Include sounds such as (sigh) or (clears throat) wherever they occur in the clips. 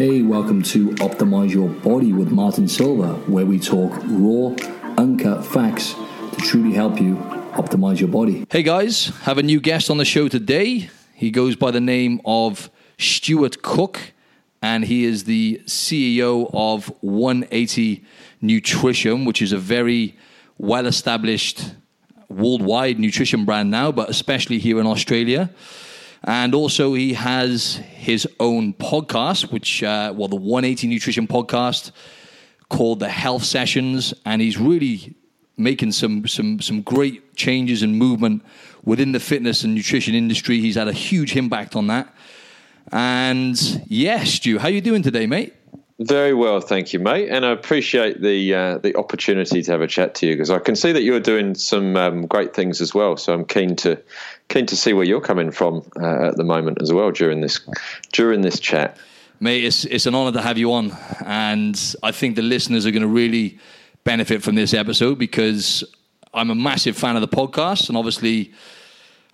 Hey, welcome to Optimize Your Body with Martin Silva, where we talk raw, uncut facts to truly help you optimize your body. Hey guys, have a new guest on the show today. He goes by the name of Stuart Cooke, and he is the CEO of 180 Nutrition, which is a very well established worldwide nutrition brand now, but especially here in Australia. And also, he has his own podcast, which, uh, well, the 180 Nutrition podcast called the Health Sessions. And he's really making some, some, some great changes and movement within the fitness and nutrition industry. He's had a huge impact on that. And yes, Stu, how you doing today, mate? Very well, thank you, mate. And I appreciate the uh, the opportunity to have a chat to you because I can see that you're doing some um, great things as well. So I'm keen to keen to see where you're coming from uh, at the moment as well during this during this chat. Mate, it's it's an honour to have you on, and I think the listeners are going to really benefit from this episode because I'm a massive fan of the podcast, and obviously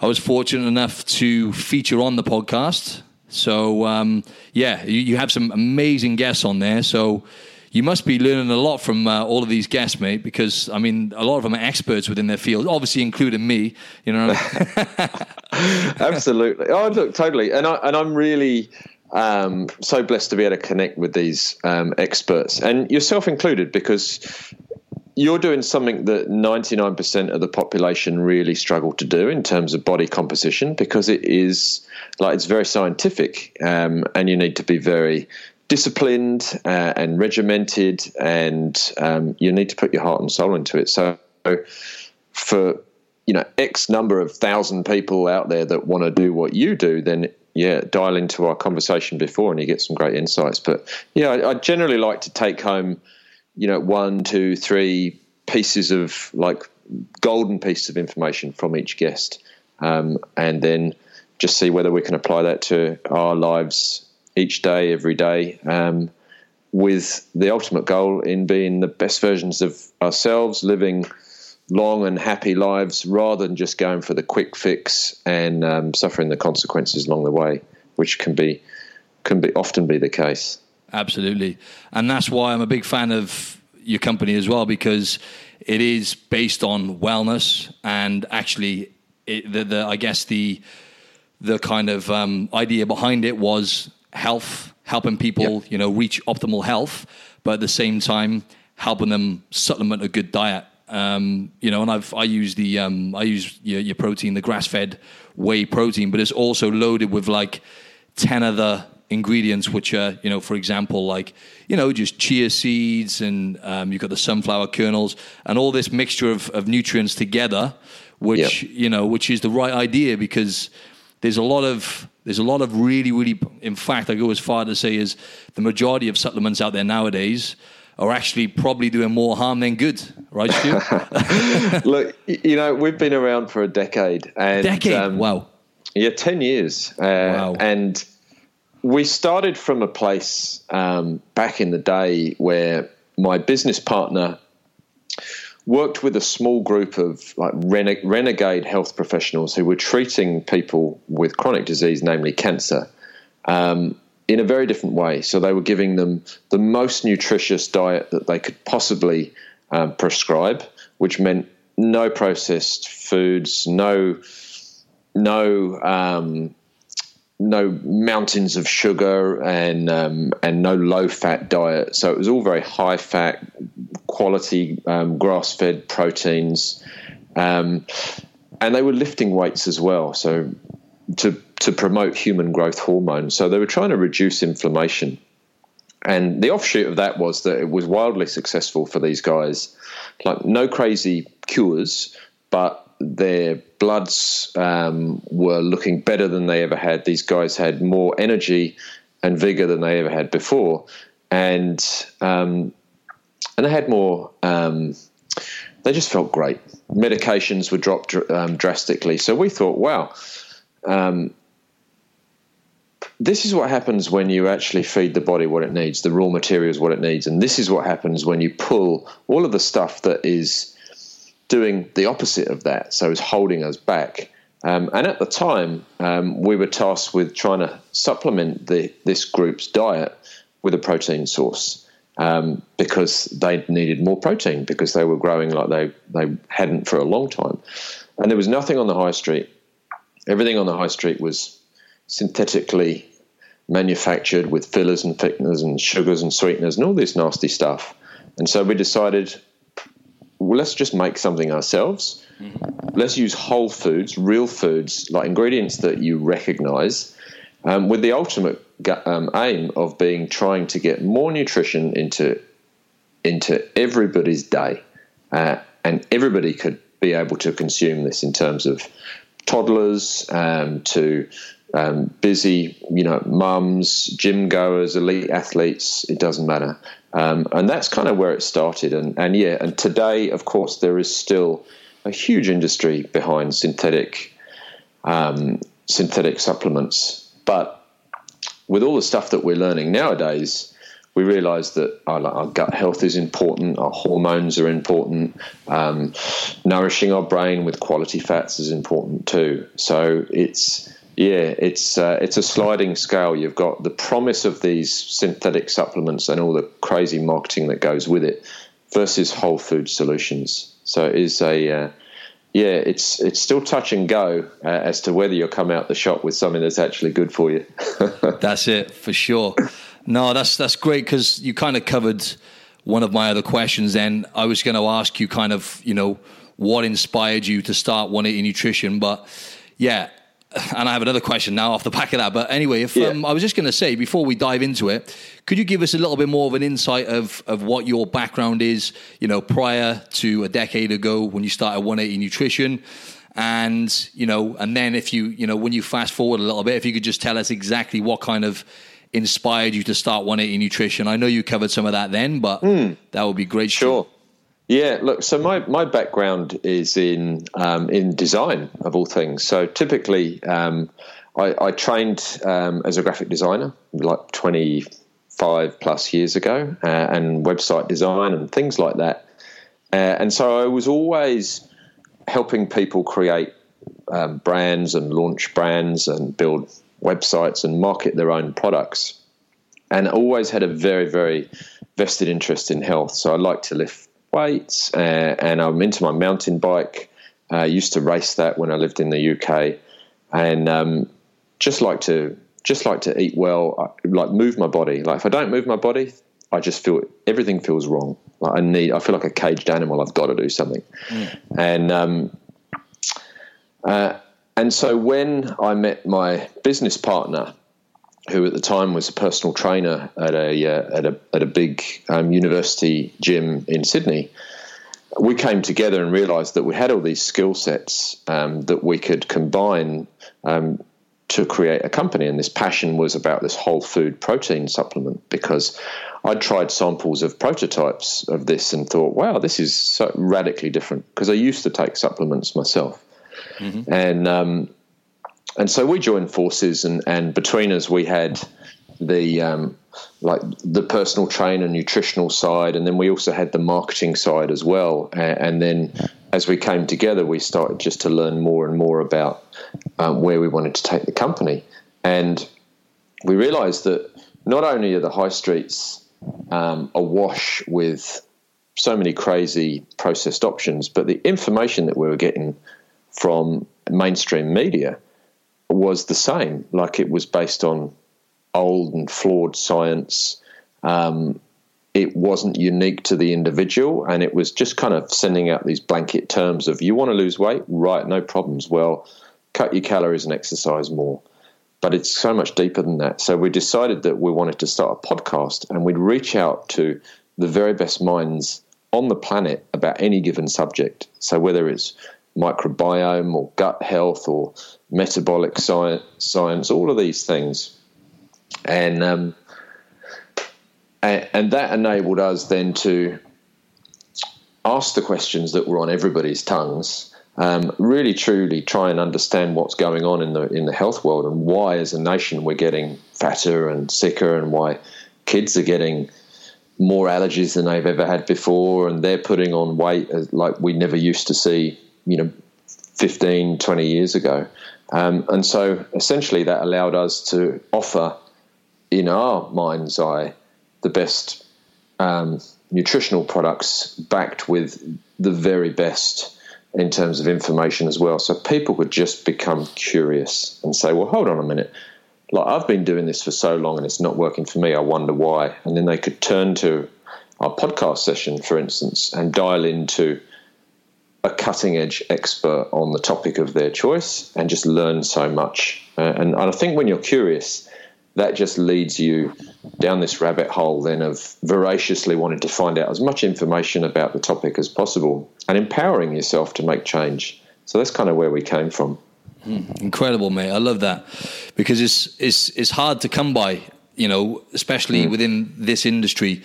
I was fortunate enough to feature on the podcast so um, yeah, you, you, have some amazing guests on there. So you must be learning a lot from uh, all of these guests, mate. Because I mean, a lot of them are experts within their field, obviously including me. You know. (laughs) Absolutely. Oh, look, totally. And I and I'm really. Um, so blessed to be able to connect with these um, experts and yourself included because you're doing something that 99% of the population really struggle to do in terms of body composition because it is like it's very scientific um, and you need to be very disciplined uh, and regimented and um, you need to put your heart and soul into it. So for you know x number of thousand people out there that want to do what you do then yeah dial into our conversation before and you get some great insights. But yeah I, I generally like to take home you know, one, two, three pieces of like golden pieces of information from each guest, um, and then just see whether we can apply that to our lives each day, every day, um, with the ultimate goal in being the best versions of ourselves, living long and happy lives rather than just going for the quick fix and um, suffering the consequences along the way, which can be can be often be the case. Absolutely. And that's why I'm a big fan of your company as well, because it is based on wellness and actually, it, the, the, I guess the the kind of um, idea behind it was health, helping people, yep. you know, reach optimal health, but at the same time helping them supplement a good diet. Um, you know, and I've I use the um, I use your, your protein, the grass fed whey protein, but it's also loaded with like ten other ingredients, which are, you know, for example, like, you know, just chia seeds and um, you've got the sunflower kernels and all this mixture of, of nutrients together, which, yep. you know, which is the right idea because there's a lot of, there's a lot of really, really, in fact, I go as far to say is the majority of supplements out there nowadays are actually probably doing more harm than good, right, Stu? (laughs) (laughs) Look, you know, we've been around for a decade. And, decade? Um, wow. Yeah, 10 years. Uh, wow. And we started from a place um, back in the day where my business partner worked with a small group of like rene- renegade health professionals who were treating people with chronic disease, namely cancer, um, in a very different way. So they were giving them the most nutritious diet that they could possibly um, prescribe, which meant no processed foods, no no um, no mountains of sugar and um, and no low fat diet. So it was all very high fat, quality um, grass fed proteins, um, and they were lifting weights as well. So to to promote human growth hormone. So they were trying to reduce inflammation. And the offshoot of that was that it was wildly successful for these guys. Like no crazy cures, but their bloods um, were looking better than they ever had. These guys had more energy and vigor than they ever had before, and um, and they had more. Um, they just felt great. Medications were dropped um, drastically. So we thought, wow. Um, this is what happens when you actually feed the body what it needs, the raw materials what it needs, and this is what happens when you pull all of the stuff that is doing the opposite of that. So it's holding us back. Um, and at the time, um, we were tasked with trying to supplement the, this group's diet with a protein source um, because they needed more protein because they were growing like they, they hadn't for a long time. And there was nothing on the high street. Everything on the high street was synthetically manufactured with fillers and thickeners and sugars and sweeteners and all this nasty stuff. And so we decided, well, let's just make something ourselves. Mm-hmm. Let's use whole foods, real foods, like ingredients that you recognize, um, with the ultimate um, aim of being trying to get more nutrition into into everybody's day, uh, and everybody could be able to consume this in terms of toddlers um, to um, busy, you know, mums, gym goers, elite athletes. It doesn't matter, um, and that's kind of where it started. And and yeah, and today, of course, there is still a huge industry behind synthetic um, synthetic supplements, but with all the stuff that we're learning nowadays, we realize that our, our, gut health is important, our hormones are important, um, nourishing our brain with quality fats is important too. So it's yeah, it's uh, it's a sliding scale. You've got the promise of these synthetic supplements and all the crazy marketing that goes with it, versus whole food solutions. So it is a uh, yeah, it's it's still touch and go uh, as to whether you'll come out the shop with something that's actually good for you. (laughs) that's it for sure. No, that's that's great because you kind of covered one of my other questions. Then I was going to ask you kind of you know what inspired you to start 180 Nutrition, but yeah, and I have another question now off the back of that. But anyway, if yeah. um, I was just going to say before we dive into it, could you give us a little bit more of an insight of of what your background is? You know, prior to a decade ago when you started 180 Nutrition, and you know, and then if you you know when you fast forward a little bit, if you could just tell us exactly what kind of inspired you to start 180 Nutrition. I know you covered some of that then, but mm. that would be great. Sure. Yeah, look. So my, my background is in um, in design of all things. So typically, um, I, I, trained um, as a graphic designer like twenty five plus years ago, uh, and website design and things like that. Uh, and so I was always helping people create um, brands and launch brands and build websites and market their own products. And always had a very very vested interest in health. So I like to lift weights, uh, and I'm into my mountain bike. I uh, used to race that when I lived in the UK, and um, just like to just like to eat well, like move my body. Like if I don't move my body, I just feel everything feels wrong. Like I need, I feel like a caged animal. I've got to do something, mm. and um, uh, and so when I met my business partner, who at the time was a personal trainer at a uh, at a at a big um, university gym in Sydney. We came together and realised that we had all these skill sets um, that we could combine um, to create a company. And this passion was about this whole food protein supplement because I'd tried samples of prototypes of this and thought, wow, this is so radically different because I used to take supplements myself. Mm-hmm. And um, and so we joined forces, and, and between us, we had the um, like the personal trainer, nutritional side, and then we also had the marketing side as well. And, and then as we came together, we started just to learn more and more about um, where we wanted to take the company, and we realised that not only are the high streets um, awash with so many crazy processed options, but the information that we were getting from mainstream media was the same. Like it was based on old and flawed science. Um, it wasn't unique to the individual, and it was just kind of sending out these blanket terms of you want to lose weight, right? No problems. Well, cut your calories and exercise more. But it's so much deeper than that. So we decided that we wanted to start a podcast, and we'd reach out to the very best minds on the planet about any given subject. So whether it's microbiome or gut health or metabolic science, science all of these things. And, um, and, and that enabled us then to ask the questions that were on everybody's tongues. Um, really, truly try and understand what's going on in the in the health world and why, as a nation, we're getting fatter and sicker, and why kids are getting more allergies than they've ever had before, and they're putting on weight like we never used to see you know 15, 20 years ago. Um, and so essentially that allowed us to offer in our mind's eye the best um, nutritional products backed with the very best in terms of information as well. So people could just become curious and say, well, hold on a minute. Like I've been doing this for so long and it's not working for me. I wonder why. And then they could turn to our podcast session, for instance, and dial into a cutting edge expert on the topic of their choice and just learn so much. Uh, and, and I think when you're curious, that just leads you down this rabbit hole then of voraciously wanting to find out as much information about the topic as possible and empowering yourself to make change. So that's kind of where we came from. Mm, incredible, mate. I love that because it's it's it's hard to come by, you know, especially mm. within this industry.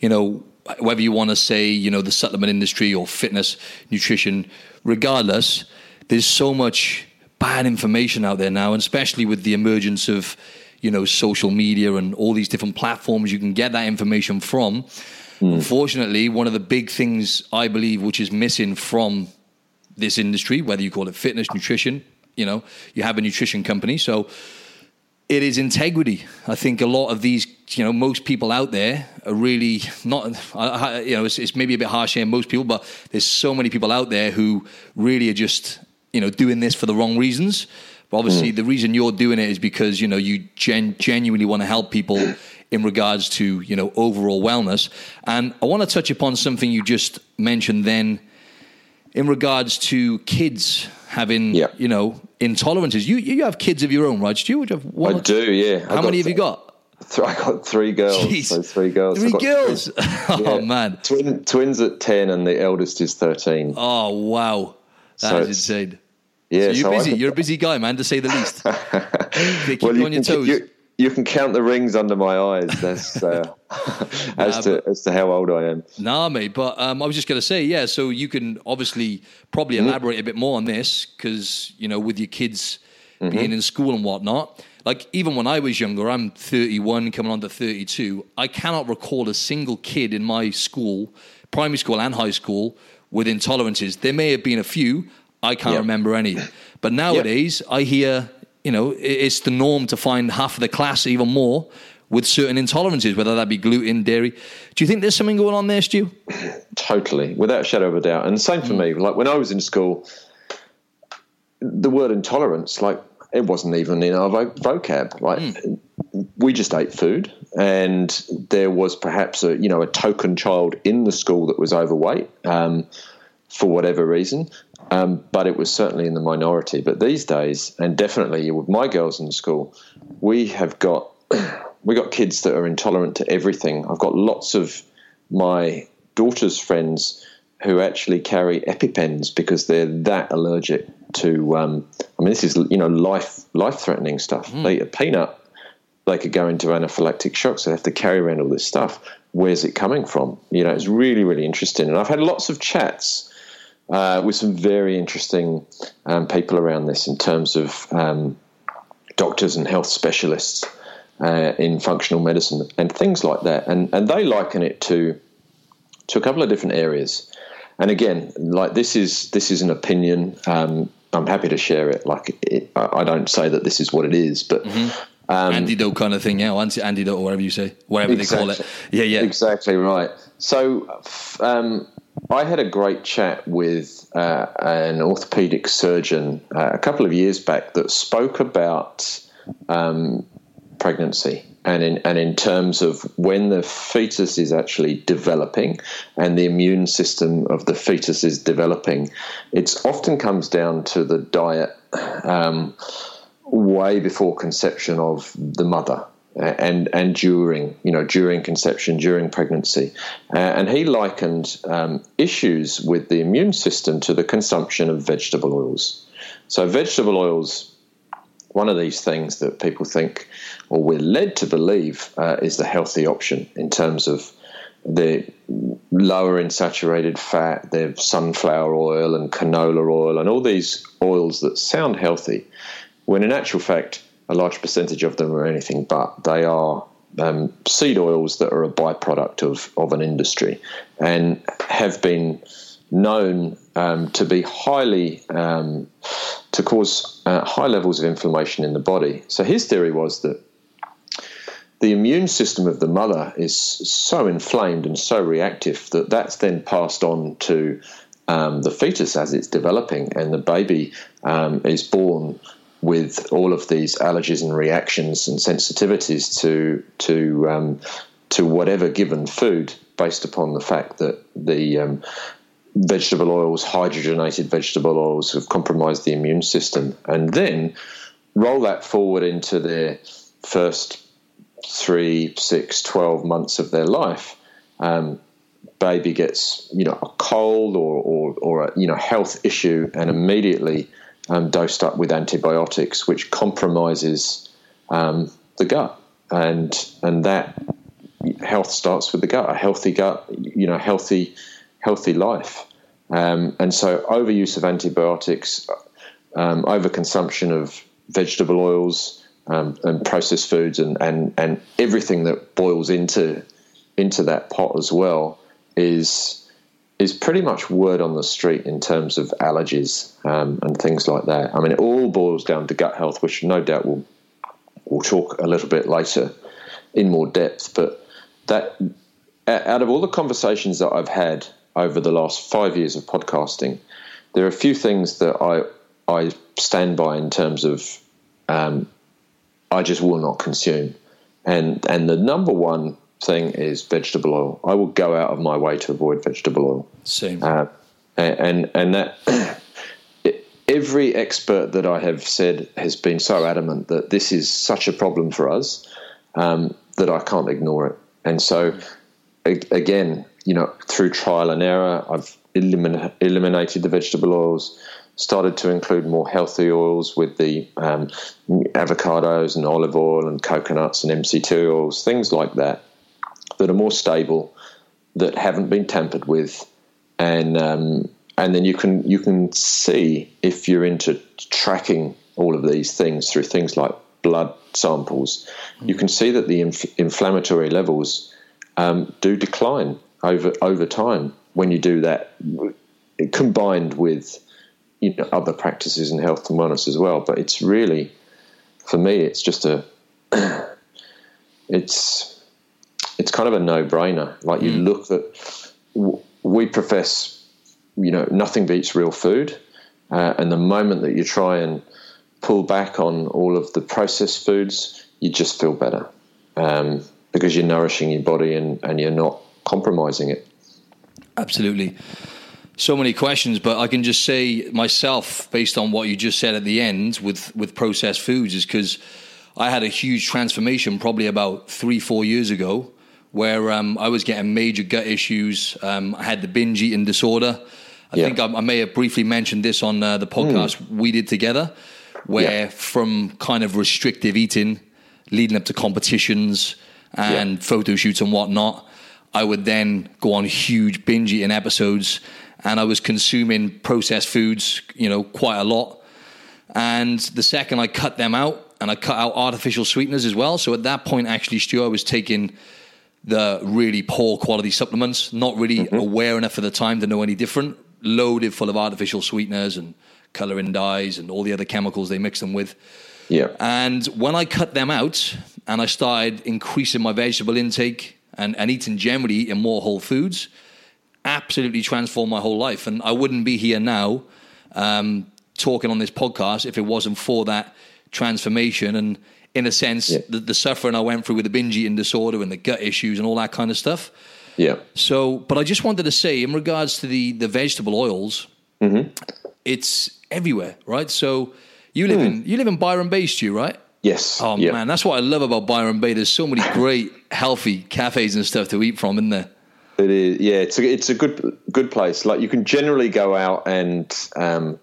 You know, whether you want to say, you know, the supplement industry or fitness, nutrition, regardless, there's so much bad information out there now, and especially with the emergence of you know social media and all these different platforms you can get that information from. Mm. Unfortunately, one of the big things I believe which is missing from this industry, whether you call it fitness, nutrition, you know, you have a nutrition company, so it is integrity. I think a lot of these, you know, most people out there are really not, you know, it's, it's maybe a bit harsh saying most people, but there's so many people out there who really are just, you know, doing this for the wrong reasons. But obviously, mm. the reason you're doing it is because you know you gen- genuinely want to help people in regards to you know overall wellness. And I want to touch upon something you just mentioned then, in regards to kids having yeah. you know intolerances. You you have kids of your own, right, Stu? You have one I do, yeah. How many have you got? I got three girls. Jeez. So three girls. Three girls. (laughs) oh yeah. man. Twin, twins at ten, and the eldest is thirteen. Oh wow, that so is insane. Yeah, so you're so busy. Can, you're a busy guy, man, to say the least. (laughs) keep well, you on your toes. You, you, can count the rings under my eyes. That's (laughs) uh, as nah, to but, as to how old I am. Nah, mate. But um, I was just going to say, yeah. So you can obviously probably mm-hmm. elaborate a bit more on this because you know with your kids mm-hmm. being in school and whatnot. Like even when I was younger, I'm 31, coming on to 32. I cannot recall a single kid in my school, primary school and high school, with intolerances. There may have been a few. I can't yep. remember any. But nowadays, yep. I hear, you know, it's the norm to find half of the class, even more, with certain intolerances, whether that be gluten, dairy. Do you think there's something going on there, Stu? (clears throat) Totally, without a shadow of a doubt. And same for mm. me. Like when I was in school, the word intolerance, like it wasn't even in our vocab. Like mm. we just ate food, and there was perhaps a you know a token child in the school that was overweight. Um, for whatever reason, um, but it was certainly in the minority. But these days, and definitely with my girls in school, we have got (clears throat) we got kids that are intolerant to everything. I've got lots of my daughter's friends who actually carry EpiPens because they're that allergic to. Um, I mean, this is you know life life threatening stuff. Mm. They eat a peanut, they could go into anaphylactic shock, so they have to carry around all this stuff. Where's it coming from? You know, it's really really interesting, and I've had lots of chats uh, with some very interesting um, people around this in terms of um, doctors and health specialists uh, in functional medicine and things like that. And and they liken it to to a couple of different areas. And again, like this is this is an opinion. Um, I'm happy to share it. Like it, I don't say that this is what it is, but. Mm-hmm. Um, antidote kind of thing, yeah, antidote or whatever you say, whatever exactly, they call it. Yeah, yeah, exactly right. So, um, I had a great chat with uh, an orthopedic surgeon uh, a couple of years back that spoke about um, pregnancy and in, and in terms of when the fetus is actually developing and the immune system of the fetus is developing, it often comes down to the diet um, way before conception of the mother and and during you know during conception, during pregnancy, uh, and he likened um, issues with the immune system to the consumption of vegetable oils. So vegetable oils, one of these things that people think, or we're led to believe, uh, is the healthy option in terms of the lower in saturated fat, the sunflower oil and canola oil, and all these oils that sound healthy, when in actual fact a large percentage of them are anything but. They are um, seed oils that are a byproduct of, of an industry and have been known um, to be highly um, to cause uh, high levels of inflammation in the body. So his theory was that the immune system of the mother is so inflamed and so reactive that that's then passed on to um, the fetus as it's developing, and the baby um, is born with all of these allergies and reactions and sensitivities to to um, to whatever given food, based upon the fact that the um, vegetable oils, hydrogenated vegetable oils, have compromised the immune system, and then roll that forward into their first three, six, 12 months of their life. Um, baby gets you know a cold or or, or a you know health issue and immediately um, dosed up with antibiotics, which compromises um, the gut, and and that health starts with the gut. A healthy gut, you know, healthy healthy life, um, and so overuse of antibiotics, um, overconsumption of vegetable oils um, and processed foods, and, and and everything that boils into into that pot as well is is pretty much word on the street in terms of allergies um, and things like that. I mean, it all boils down to gut health, which no doubt we'll we'll talk a little bit later in more depth. But that out of all the conversations that I've had over the last five years of podcasting, there are a few things that I I stand by in terms of um, I just will not consume, and and the number one thing is vegetable oil. I will go out of my way to avoid vegetable oil. Same. Uh, and and that (coughs) every expert that I have said has been so adamant that this is such a problem for us um, that I can't ignore it. And so, again, you know, through trial and error, I've elimin- eliminated the vegetable oils, started to include more healthy oils with the um, avocados and olive oil and coconuts and MCT oils, things like that that are more stable, that haven't been tampered with, and um, and then you can you can see if you're into tracking all of these things through things like blood samples, you can see that the inf- inflammatory levels um, do decline over over time when you do that, combined with you know other practices in health and wellness as well. But it's really, for me, it's just a (clears throat) it's it's kind of a no brainer. Like you mm. look at, we profess, you know, nothing beats real food. Uh, and the moment that you try and pull back on all of the processed foods, you just feel better um, because you're nourishing your body and, and you're not compromising it. Absolutely. So many questions, but I can just say myself, based on what you just said at the end with, with processed foods, is because I had a huge transformation probably about three, four years ago where um, I was getting major gut issues. Um, I had the binge eating disorder. I yeah. think I, I, may have briefly mentioned this on uh, the podcast mm. we did together, where yeah. from kind of restrictive eating leading up to competitions and yeah. photo shoots and whatnot, I would then go on huge binge eating episodes and I was consuming processed foods, you know, quite a lot. And the second I cut them out and I cut out artificial sweeteners as well. So at that point, actually, Stu, I was taking the really poor quality supplements, not really mm-hmm. aware enough at the time to know any different, loaded full of artificial sweeteners and coloring dyes and all the other chemicals they mix them with. Yeah. And when I cut them out and I started increasing my vegetable intake and, and eating generally eating more whole foods, absolutely transformed my whole life. And I wouldn't be here now um, talking on this podcast if it wasn't for that transformation. And in a sense, yeah. the, the, suffering I went through with the binge eating disorder and the gut issues and all that kind of stuff. Yeah. So, but I just wanted to say, in regards to the the vegetable oils, mm-hmm. it's everywhere, right? So, you live mm. in you live in Byron Bay, Stu, right? Yes. Oh yep. man, that's what I love about Byron Bay. There's so many great, healthy cafes and stuff to eat from, isn't there? It is. Yeah, it's a, it's a good good place. Like you can generally go out and. Um,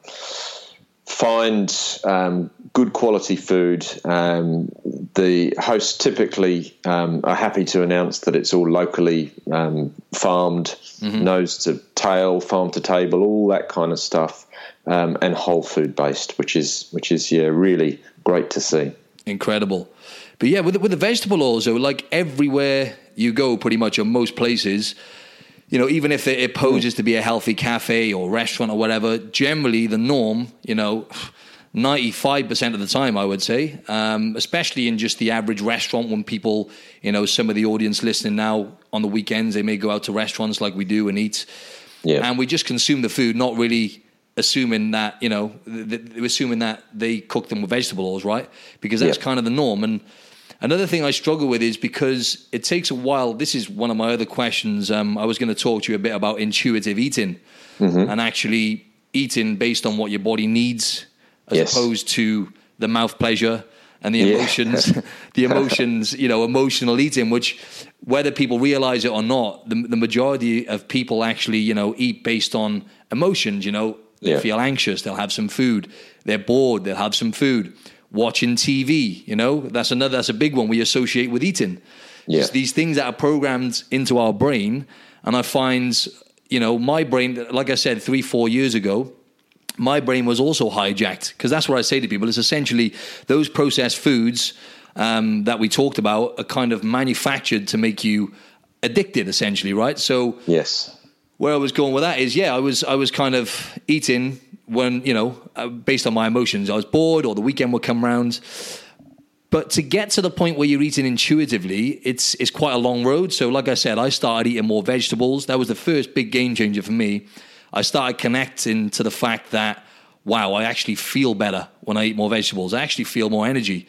find um, good quality food. Um, the hosts typically um, are happy to announce that it's all locally um, farmed, mm-hmm. nose to tail, farm to table, all that kind of stuff, um, and whole food based, which is which is yeah really great to see. Incredible, but yeah, with the, with the vegetable oils, though, like everywhere you go, pretty much, in most places you know, even if it, poses to be a healthy cafe or restaurant or whatever, generally the norm, you know, 95% of the time, I would say, um, especially in just the average restaurant when people, you know, some of the audience listening now on the weekends, they may go out to restaurants like we do and eat. Yeah. And we just consume the food, not really assuming that, you know, th- assuming that they cook them with vegetable oils, right? Because that's yeah. kind of the norm. And another thing I struggle with is because it takes a while. This is one of my other questions. Um, I was going to talk to you a bit about intuitive eating mm-hmm. and actually eating based on what your body needs as yes. opposed to the mouth pleasure and the emotions, yeah. (laughs) the emotions, you know, emotional eating, which whether people realize it or not, the, the majority of people actually, you know, eat based on emotions, you know, they yeah. feel anxious, they'll have some food. They're bored, they'll have some food. Watching TV, you know, that's another, that's a big one we associate with eating. Yeah. Just these things that are programmed into our brain. And I find, you know, my brain, like I said, three, four years ago, my brain was also hijacked because that's what I say to people. It's essentially those processed foods um, that we talked about are kind of manufactured to make you addicted, essentially, right? So yes, where I was going with that is, yeah, I was I was kind of eating when you know uh, based on my emotions. I was bored, or the weekend would come round. But to get to the point where you're eating intuitively, it's it's quite a long road. So, like I said, I started eating more vegetables. That was the first big game changer for me. I started connecting to the fact that, wow, I actually feel better when I eat more vegetables. I actually feel more energy.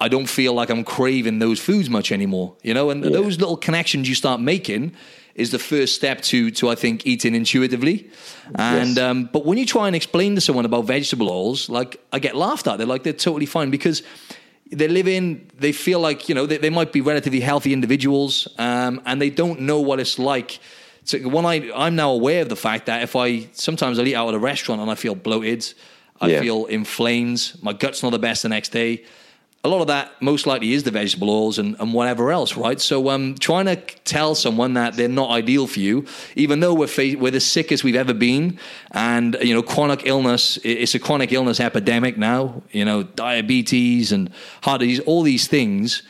I don't feel like I'm craving those foods much anymore, you know. And yeah. those little connections you start making is the first step to to I think eating intuitively. And yes. um, but when you try and explain to someone about vegetable oils, like I get laughed at. They're like they're totally fine because they live in. They feel like you know they, they might be relatively healthy individuals, um, and they don't know what it's like so when I I'm now aware of the fact that if I sometimes I eat out at a restaurant and I feel bloated, I yeah. feel inflamed, my gut's not the best the next day. A lot of that most likely is the vegetable oils and, and whatever else, right? So um, trying to tell someone that they're not ideal for you, even though we're fa- we're the sickest we've ever been, and you know chronic illness, it's a chronic illness epidemic now. You know diabetes and heart disease, all these things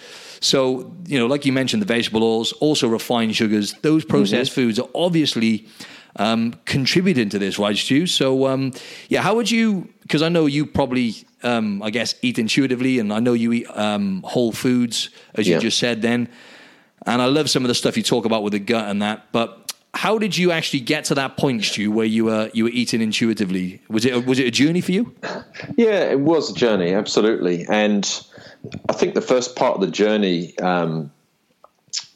so, you know, like you mentioned, the vegetable oils, also refined sugars, those processed mm-hmm. foods are obviously um, contributing to this, right, Stu? So, um, yeah, how would you, because I know you probably, um, I guess, eat intuitively, and I know you eat um, whole foods, as yeah. you just said then. And I love some of the stuff you talk about with the gut and that, but how did you actually get to that point, Stu, where you were you were eating intuitively? Was it was it a journey for you? Yeah, it was a journey, absolutely. And I think the first part of the journey um,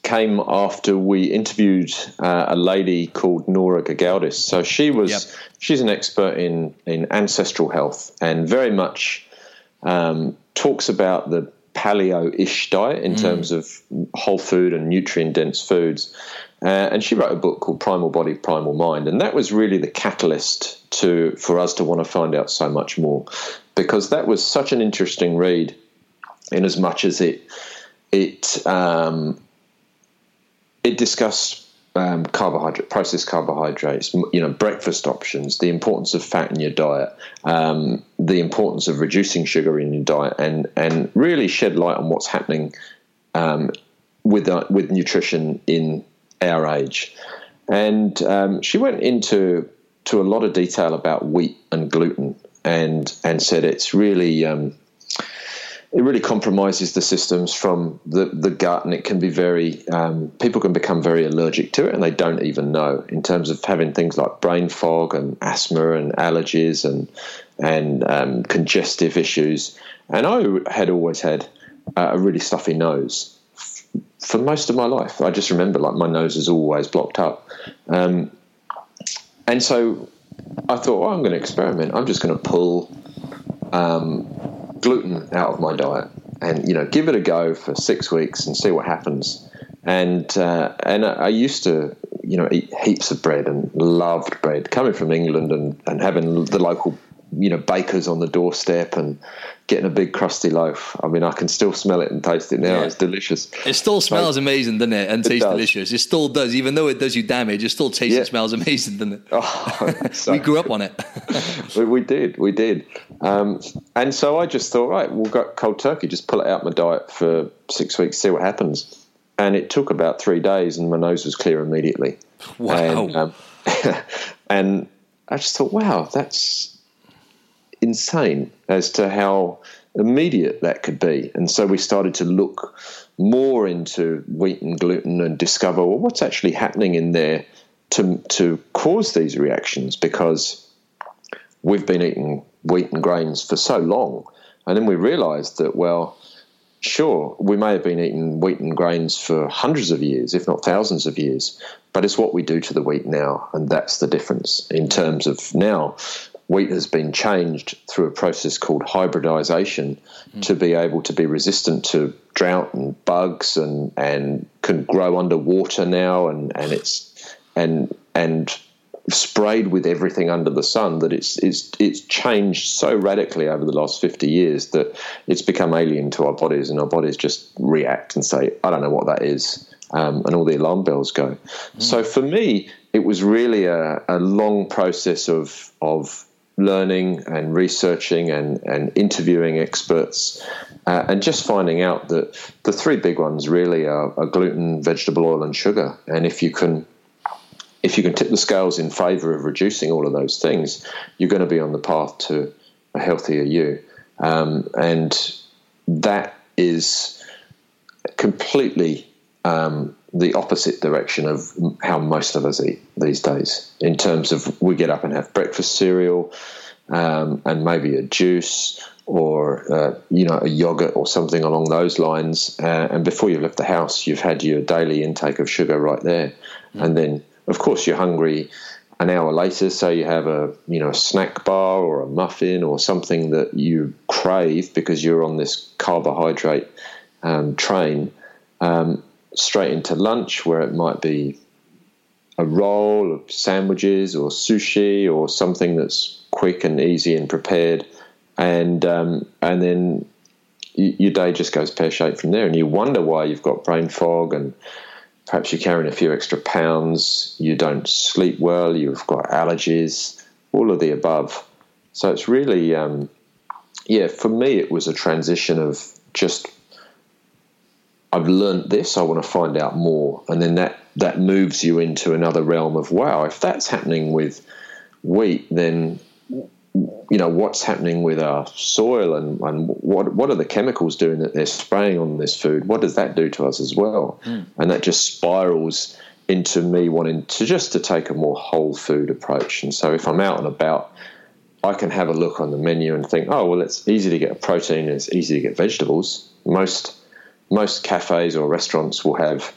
came after we interviewed uh, a lady called Nora Gedgaudas. So she was yep. she's an expert in in ancestral health and very much um, talks about the paleo-ish diet in mm. terms of whole food and nutrient dense foods. Uh, and she wrote a book called Primal Body, Primal Mind, and that was really the catalyst to for us to want to find out so much more, because that was such an interesting read in as much as it it um, it discussed um, carbohydrate, processed carbohydrates, you know, breakfast options, the importance of fat in your diet, um, the importance of reducing sugar in your diet, and and really shed light on what's happening um, with uh, with nutrition in our age. And um, she went into to a lot of detail about wheat and gluten, and and said it's really um, it really compromises the systems from the, the gut, and it can be very um, people can become very allergic to it, and they don't even know. In terms of having things like brain fog and asthma and allergies and and um, congestive issues, and I had always had a really stuffy nose for most of my life. I just remember like my nose is always blocked up, um, and so I thought, I'm going to experiment. I'm just going to pull um, gluten out of my diet and you know give it a go for six weeks and see what happens. And uh, and I used to you know eat heaps of bread and loved bread coming from England and, and having the local you know bakers on the doorstep and getting a big crusty loaf. I mean, I can still smell it and taste it now. Yeah. It's delicious. It still smells so, amazing, doesn't it? And it tastes does. delicious. It still does, even though it does you damage. It still tastes yeah. and smells amazing, doesn't it? Oh, (laughs) so, we grew up on it. we, we, did, we did. Um, and so I just thought, right, we'll go cold turkey. Just pull it out my diet for six weeks, see what happens. And it took about three days, and my nose was clear immediately. Wow. And, um, (laughs) and I just thought, wow, that's insane as to how immediate that could be. And so we started to look more into wheat and gluten and discover well, what's actually happening in there to, to cause these reactions because we've been eating wheat and grains for so long. And then we realized that, well, sure, we may have been eating wheat and grains for hundreds of years, if not thousands of years, but it's what we do to the wheat now. And that's the difference in terms of now wheat has been changed through a process called hybridization mm. to be able to be resistant to drought and bugs and, and can grow underwater now and, and it's and and sprayed with everything under the sun that it's it's it's changed so radically over the last 50 years that it's become alien to our bodies and our bodies just react and say I don't know what that is um, and all the alarm bells go mm. so for me it was really a, a long process of of learning and researching and, and interviewing experts uh, and just finding out that the three big ones really are, are, gluten, vegetable oil, and sugar. And if you can if you can tip the scales in favor of reducing all of those things, you're going to be on the path to a healthier you. Um, and that is completely um, the opposite direction of how most of us eat these days. In terms of we get up and have breakfast cereal, um, and maybe a juice or uh, you know a yogurt or something along those lines. Uh, and before you've left the house, you've had your daily intake of sugar right there, mm. and then of course you're hungry an hour later, so you have a you know a snack bar or a muffin or something that you crave because you're on this carbohydrate um, train. Um, straight into lunch, where it might be a roll of sandwiches or sushi or something that's quick and easy and prepared, and um, and then your day just goes pear shaped from there, and you wonder why you've got brain fog and perhaps you're carrying a few extra pounds, you don't sleep well, you've got allergies, all of the above. So it's really, um, yeah, for me, it was a transition of just I've learned this, I want to find out more. And then that, that moves you into another realm of, wow, if that's happening with wheat, then you know what's happening with our soil and, and what what are the chemicals doing that they're spraying on this food what does that do to us as well mm. and that just spirals into me wanting to just to take a more whole food approach and so if i'm out and about i can have a look on the menu and think oh well it's easy to get a protein and it's easy to get vegetables most most cafes or restaurants will have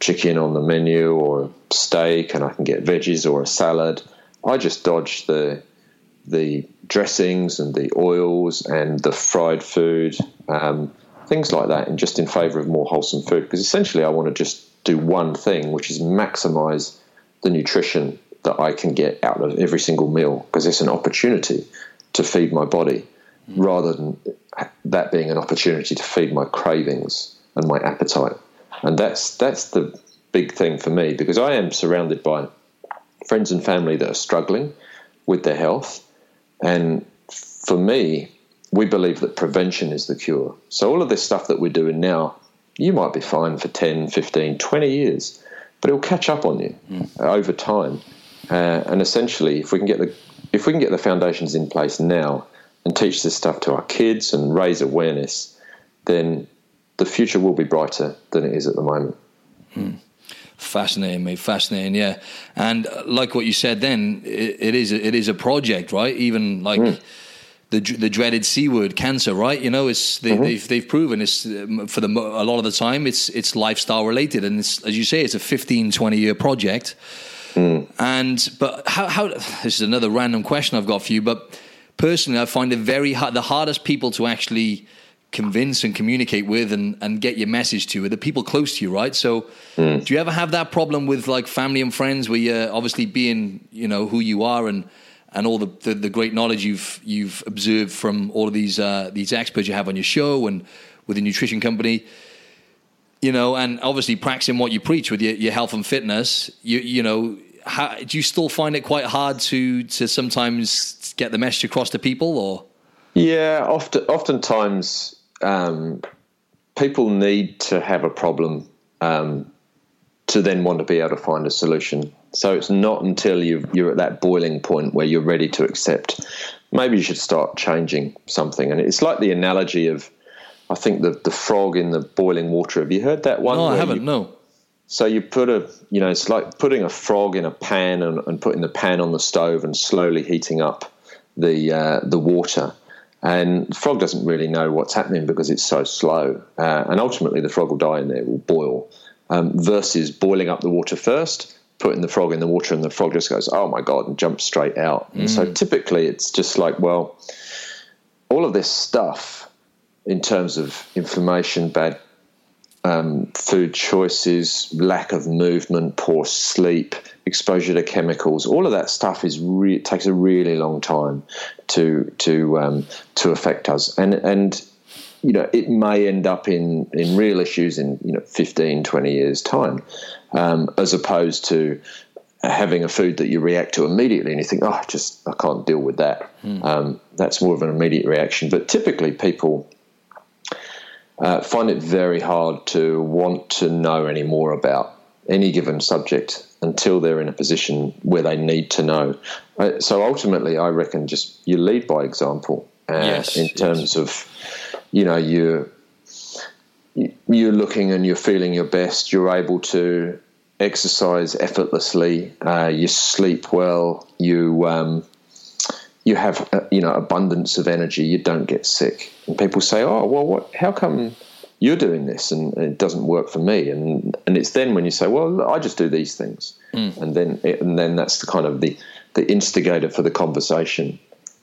chicken on the menu or steak, and I can get veggies or a salad. I just dodge the the dressings and the oils and the fried food, um, things like that, and just in favour of more wholesome food. Because essentially, I want to just do one thing, which is maximise the nutrition that I can get out of every single meal, because it's an opportunity to feed my body rather than that being an opportunity to feed my cravings and my appetite. And that's that's the big thing for me because I am surrounded by friends and family that are struggling with their health. And for me, we believe that prevention is the cure. So all of this stuff that we're doing now, you might be fine for 10, 15, 20 years, but it'll catch up on you mm. over time. Uh, and essentially, if we can get the if we can get the foundations in place now, and teach this stuff to our kids and raise awareness, then the future will be brighter than it is at the moment. Hmm. Fascinating, mate. Fascinating, yeah. And uh, like what you said, then it, it is it is a project, right? Even like. Mm. The, the dreaded c word cancer right you know it's they, have mm-hmm. they've, they've proven it's um, for the a lot of the time it's it's lifestyle related and it's as you say it's a 15 20 year project mm. and but how how this is another random question I've got for you but personally, I find it very hard. The hardest people to actually convince and communicate with and, and get your message to are the people close to you, right? So, mm. do you ever have that problem with like family and friends where you're obviously being, you know, who you are and and all the, the, the great knowledge you've you've observed from all of these uh, these experts you have on your show and with the nutrition company? You know, and obviously practicing what you preach with your, your health and fitness, you you know, how, do you still find it quite hard to to sometimes get the message across to people, or? Yeah, often oftentimes um, people need to have a problem um, to then want to be able to find a solution. So it's not until you you're at that boiling point where you're ready to accept. Maybe you should start changing something. And it's like the analogy of, I think the the frog in the boiling water. Have you heard that one? No, I haven't. You, no. So you put a, you know, it's like putting a frog in a pan and, and putting the pan on the stove and slowly heating up the uh, the water. And the frog doesn't really know what's happening because it's so slow. Uh, and ultimately, the frog will die in there, will boil. Um, versus boiling up the water first, putting the frog in the water, and the frog just goes, "Oh my god!" and jumps straight out. Mm. And so mm. typically, it's just like, well, all of this stuff in terms of inflammation, bad um, food choices, lack of movement, poor sleep, exposure to chemicals, all of that stuff is re- takes a really long time to to um, to affect us, and and you know it may end up in in real issues in you know 15, 20 years time, um, as opposed to having a food that you react to immediately and you think, oh, just I can't deal with that. Mm. Um, that's more of an immediate reaction. But typically, people uh, find it very hard to want to know any more about any given subject until they're in a position where they need to know. Uh, so ultimately, I reckon just you lead by example uh, yes, in terms yes. of, you know, you you're looking and you're feeling your best. You're able to exercise effortlessly. Uh, you sleep well. You um, you have uh, you know abundance of energy. You don't get sick. And people say, "Oh, well, what? How come you're doing this and it doesn't work for me?" And and it's then when you say, "Well, I just do these things," mm. and then it, and then that's the kind of the the instigator for the conversation.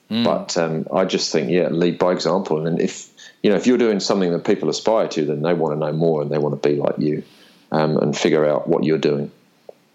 Mm. But um, I just think, yeah, lead by example. And if you know if you're doing something that people aspire to, then they want to know more and they want to be like you um, and figure out what you're doing.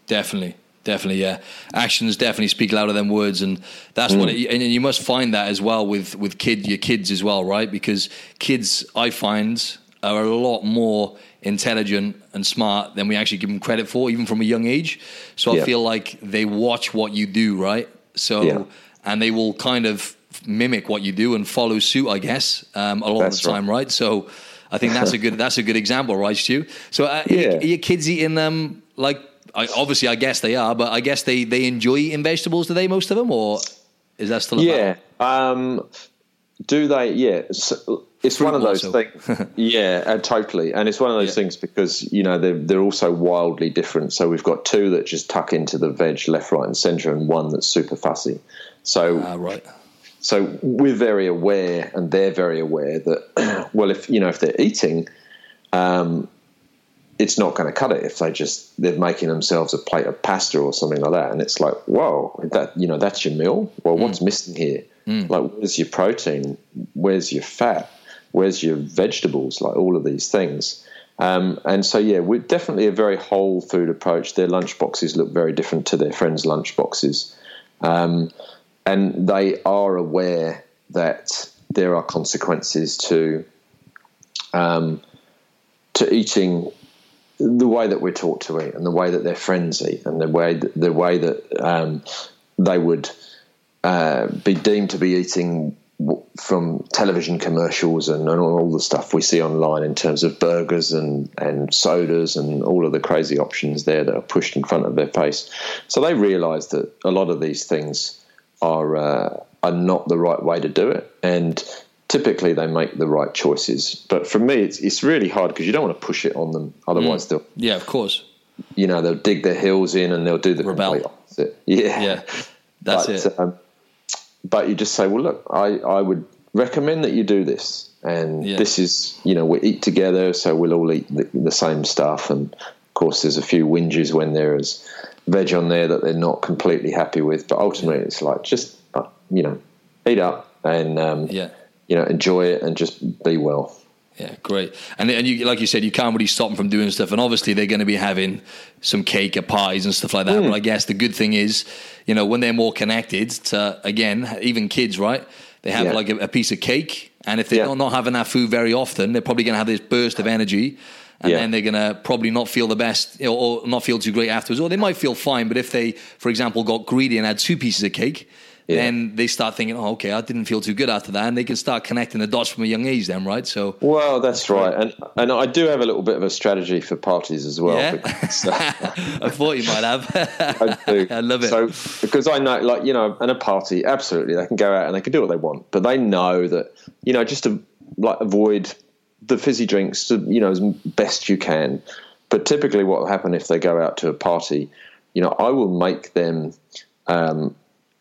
Definitely. Definitely, yeah. Actions definitely speak louder than words, and that's mm. what. It, and you must find that as well with with kid your kids as well, right? Because kids, I find, are a lot more intelligent and smart than we actually give them credit for, even from a young age. So yeah. I feel like they watch what you do, right? So yeah. and they will kind of mimic what you do and follow suit, I guess, um, a lot that's of the time, right? right? So I think that's a (laughs) good that's a good example, right, Stu? So uh, yeah. are, your kids eating um, like I, obviously, I guess they are, but I guess they, they enjoy eating vegetables. Do they, most of them, or is that still? yeah. Um, do they? Yeah. It's, it's one of those things. (laughs) yeah, uh, totally. And it's one of those yeah. things because you know they're they're also wildly different. So we've got two that just tuck into the veg left, right, and centre, and one that's super fussy. So uh, right. So we're very aware, and they're very aware that (clears throat) well, if you know if they're eating, um, it's not going to cut it if they just they're making themselves a plate of pasta or something like that, and it's like, whoa, that you know that's your meal. Well, mm. what's missing here? Mm. Like, where's your protein? Where's your fat? Where's your vegetables? Like all of these things. Um, and so, yeah, we're definitely a very whole food approach. Their lunch boxes look very different to their friends' lunch boxes, um, and they are aware that there are consequences to um, to eating the way that we're taught to eat and the way that their friends eat and the way that, the way that um, they would uh, be deemed to be eating from television commercials and, and, all the stuff we see online in terms of burgers and, and sodas and all of the crazy options there that are pushed in front of their face. So they realise that a lot of these things are uh, are not the right way to do it, and typically they make the right choices. But for me, it's it's really hard because you don't want to push it on them. Otherwise, mm. they'll yeah, of course. You know, they'll dig their heels in and they'll do the rebel. opposite. (laughs) Yeah, yeah, that's but, it. Um, but you just say, well, look, I I would recommend that you do this, and yeah. this is you know we eat together, so we'll all eat the, the same stuff, and of course, there's a few whinges when there is veg on there that they're not completely happy with, but ultimately, it's like just uh, you know eat up and um, yeah you know, enjoy it and just be well. Yeah, great. And and you, like you said, you can't really stop them from doing stuff. And obviously, they're going to be having some cake or pies and stuff like that. Mm. But I guess the good thing is, you know, when they're more connected to again, even kids, right? They have yeah. like a, a, piece of cake, and if they're yeah. not having that food very often, they're probably going to have this burst of energy. And yeah. then they're going to probably not feel the best you know, or not feel too great afterwards. Or they might feel fine, but if they, for example, got greedy and had two pieces of cake, yeah. then they start thinking, oh, okay, I didn't feel too good after that, and they can start connecting the dots from a young age, then, right? So, well, that's, that's right, and and I do have a little bit of a strategy for parties as well. Yeah? Because, (laughs) uh, I thought you might have. (laughs) I do. (laughs) I love it. So because I know, like you know, in a party, absolutely, they can go out and they can do what they want, but they know that you know just to like avoid the fizzy drinks, to, you know, as best you can. But typically, what will happen if they go out to a party? You know, I will make them um,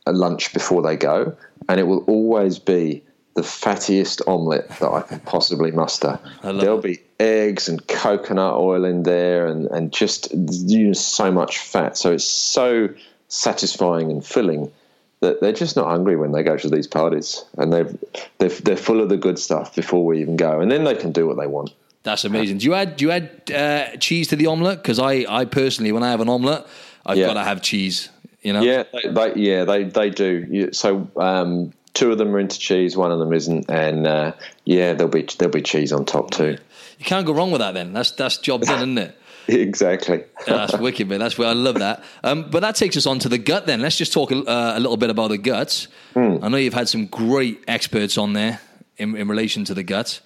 a lunch before they go, and it will always be the fattiest omelette that I can possibly muster. There'll it. be eggs and coconut oil in there, and and just you know, so much fat. So it's so satisfying and filling that they're just not hungry when they go to these parties, and they've they're, they're full of the good stuff before we even go, and then they can do what they want. That's amazing. Do you add do you add uh, cheese to the omelette? Because I I personally, when I have an omelette, I've yeah. got to have cheese. You know? Yeah, they, they yeah they they do. So um, two of them are into cheese, one of them isn't, and uh, yeah, there'll be there'll be cheese on top too. You can't go wrong with that. Then that's that's job done, isn't it? (laughs) exactly. yeah, that's (laughs) wicked, man. That's where I love that. Um, but that takes us on to the gut. Then let's just talk a, uh, a little bit about the guts. Mm. I know you've had some great experts on there in, in relation to the gut.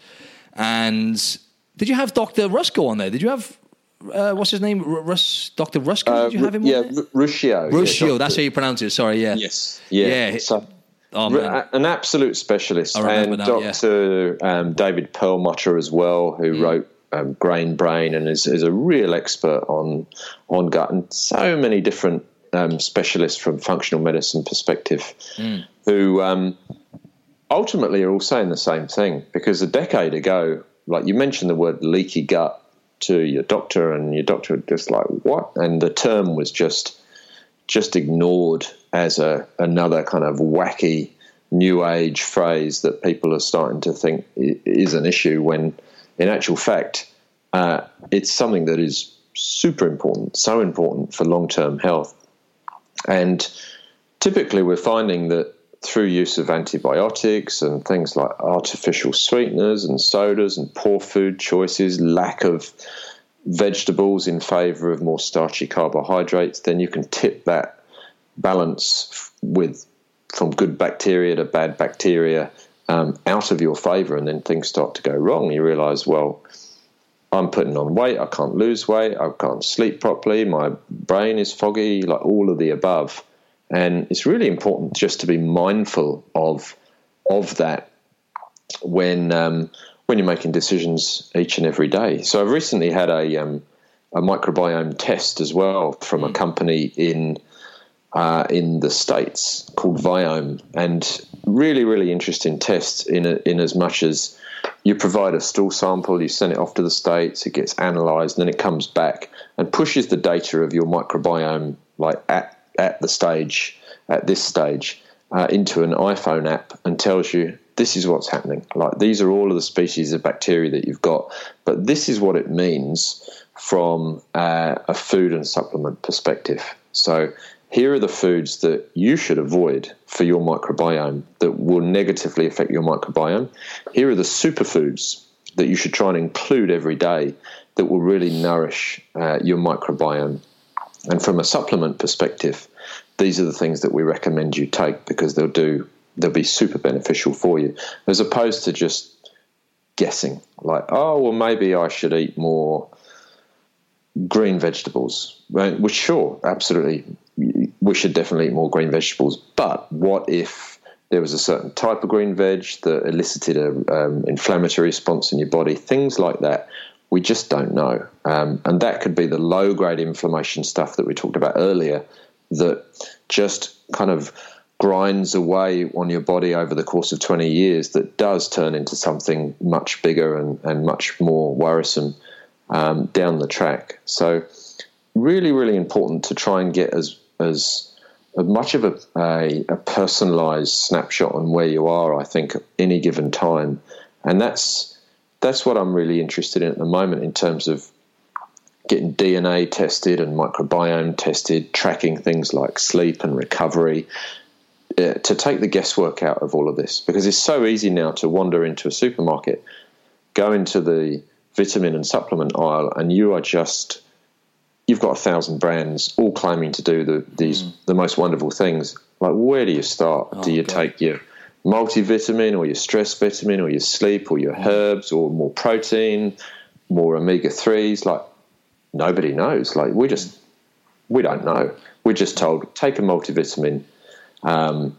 And did you have Doctor Rusco on there? Did you have uh, what's his name? Russ, Doctor Rusco? Did you have him? Uh, yeah, Ruscio. Ruscio. Yeah, that's how you pronounce it. Sorry. Yeah. Yes. Yeah. yeah. So, Oh, an absolute specialist, and Dr. Yeah. Um, David Perlmutter as well, who mm. wrote um, Grain Brain and is, is, a real expert on on gut, and so many different um, specialists from functional medicine perspective, mm. who um, ultimately are all saying the same thing. Because a decade ago, like you mentioned the word leaky gut to your doctor, and your doctor just like what, and the term was just just ignored as a another kind of wacky new age phrase that people are starting to think is an issue when in actual fact uh, it's something that is super important so important for long-term health. And typically we're finding that through use of antibiotics and things like artificial sweeteners and sodas and poor food choices lack of vegetables in favor of more starchy carbohydrates, then you can tip that balance with from good bacteria to bad bacteria um, out of your favor, and then things start to go wrong. You realize, well, I'm putting on weight, I can't lose weight, I can't sleep properly, my brain is foggy, like all of the above. And it's really important just to be mindful of of that when um, when you're making decisions each and every day. So I've recently had a um, a microbiome test as well from a mm. company in uh, in the states called Viome, and really really interesting test in a, in as much as you provide a stool sample, you send it off to the states, it gets analysed, and then it comes back and pushes the data of your microbiome like at at the stage at this stage uh, into an iPhone app and tells you this is what's happening. Like these are all of the species of bacteria that you've got, but this is what it means from uh, a food and supplement perspective. So here are the foods that you should avoid for your microbiome that will negatively affect your microbiome. Here are the superfoods that you should try and include every day that will really nourish uh, your microbiome. And from a supplement perspective, these are the things that we recommend you take because they'll do they'll be super beneficial for you, as opposed to just guessing like, oh, well, maybe I should eat more green vegetables. Right? Well, sure, absolutely, we should definitely eat more green vegetables. But what if there was a certain type of green veg that elicited an um, inflammatory response in your body? Things like that. We just don't know. Um, and that could be the low grade inflammation stuff that we talked about earlier that just kind of grinds away on your body over the course of 20 years that does turn into something much bigger and, and much more worrisome um, down the track. So, really, really important to try and get as as much of a, a, a personalized snapshot on where you are. I think at any given time, and that's that's what I'm really interested in at the moment in terms of getting DNA tested and microbiome tested, tracking things like sleep and recovery, uh, to take the guesswork out of all of this because it's so easy now to wander into a supermarket, go into the vitamin and supplement aisle, and you are just you've got a thousand brands all claiming to do the these mm. the most wonderful things, Like, where do you start? Oh, do you God. take your multivitamin or your stress vitamin or your sleep or your mm. herbs or more protein, more omega 3s? Like, nobody knows. Like, we just, we don't know. We're just told take a multivitamin, um,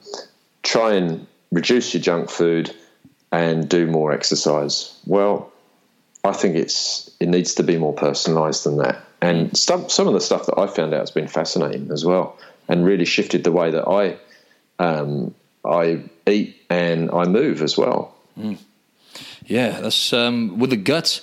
try and reduce your junk food, and do more exercise. Well, I think it's it needs to be more personalised than that. And some some of the stuff that I found out has been fascinating as well, and really shifted the way that I um, I eat and I move as well. Mm. Yeah, that's um, with the gut.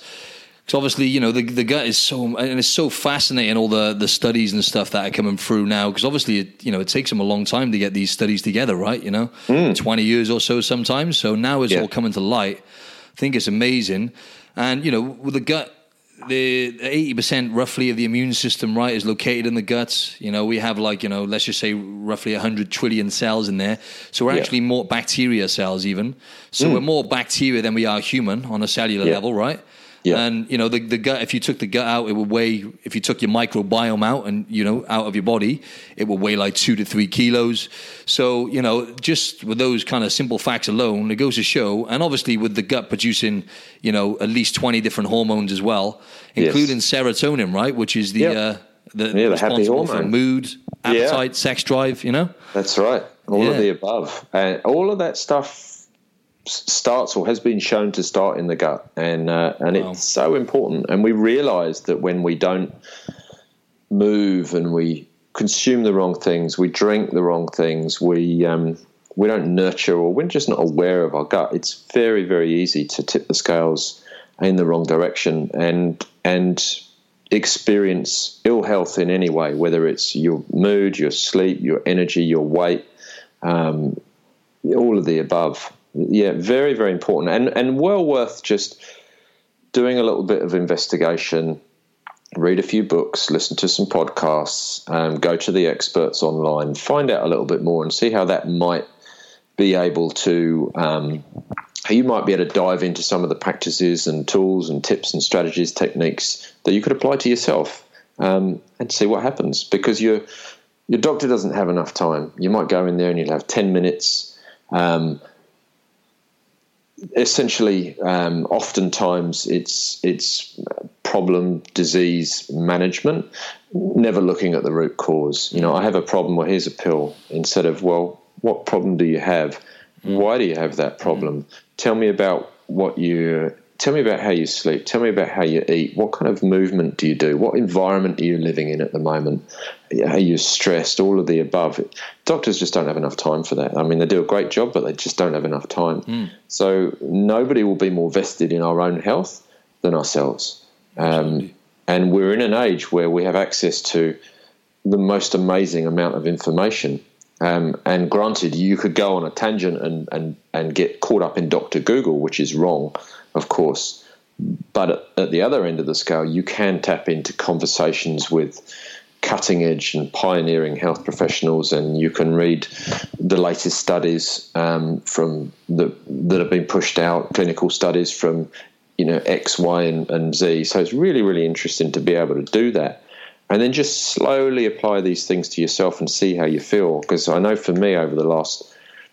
Because obviously, you know, the the gut is so and it's so fascinating. All the the studies and stuff that are coming through now. Because obviously, it, you know, it takes them a long time to get these studies together, right? You know, mm. twenty years or so sometimes. So now it's yeah. all coming to light. I think it's amazing. And you know, with the gut, the eighty percent roughly of the immune system, right, is located in the guts. You know, we have like you know, let's just say roughly hundred trillion cells in there. So we're yeah. actually more bacteria cells, even. So mm. we're more bacteria than we are human on a cellular yeah. level, right? Yeah. And you know the the gut. If you took the gut out, it would weigh. If you took your microbiome out and you know out of your body, it would weigh like two to three kilos. So you know, just with those kind of simple facts alone, it goes to show. And obviously, with the gut producing, you know, at least twenty different hormones as well, including yes. serotonin, right, which is the. Yep. Uh, the, yeah, the happy hormone. mood, appetite, yeah. sex drive, you know? That's right. All yeah. of the above. And all of that stuff starts or has been shown to start in the gut, and uh, and wow. it's so important. And we realise that when we don't move and we consume the wrong things, we drink the wrong things, we um, we don't nurture or we're just not aware of our gut. It's very very easy to tip the scales in the wrong direction and and experience ill health in any way, whether it's your mood, your sleep, your energy, your weight, um, all of the above yeah, very, very important, and and well worth just doing a little bit of investigation, read a few books, listen to some podcasts, um, go to the experts online, find out a little bit more, and see how that might be able to. Um, you might be able to dive into some of the practices and tools and tips and strategies, techniques that you could apply to yourself um, and see what happens. Because your your doctor doesn't have enough time. You might go in there and you'll have ten minutes. Um, essentially, um, oftentimes it's it's problem disease management, never looking at the root cause. You know, I have a problem. Well, here's a pill. Instead of well, what problem do you have? Why do you have that problem? Tell me about what you tell me about how you sleep. Tell me about how you eat. What kind of movement do you do? What environment are you living in at the moment? Are you stressed? All of the above. Doctors just don't have enough time for that. I mean, they do a great job, but they just don't have enough time. Mm. So nobody will be more vested in our own health than ourselves. Um, and we're in an age where we have access to the most amazing amount of information. Um, and granted, you could go on a tangent and, and, and get caught up in Dr. Google, which is wrong of course. But at the other end of the scale, you can tap into conversations with cutting edge and pioneering health professionals, and you can read the latest studies um, from the, that have been pushed out, clinical studies from you know X, Y, and, and Z. So it's really, really interesting to be able to do that, and then just slowly apply these things to yourself and see how you feel. Because I know for me, over the last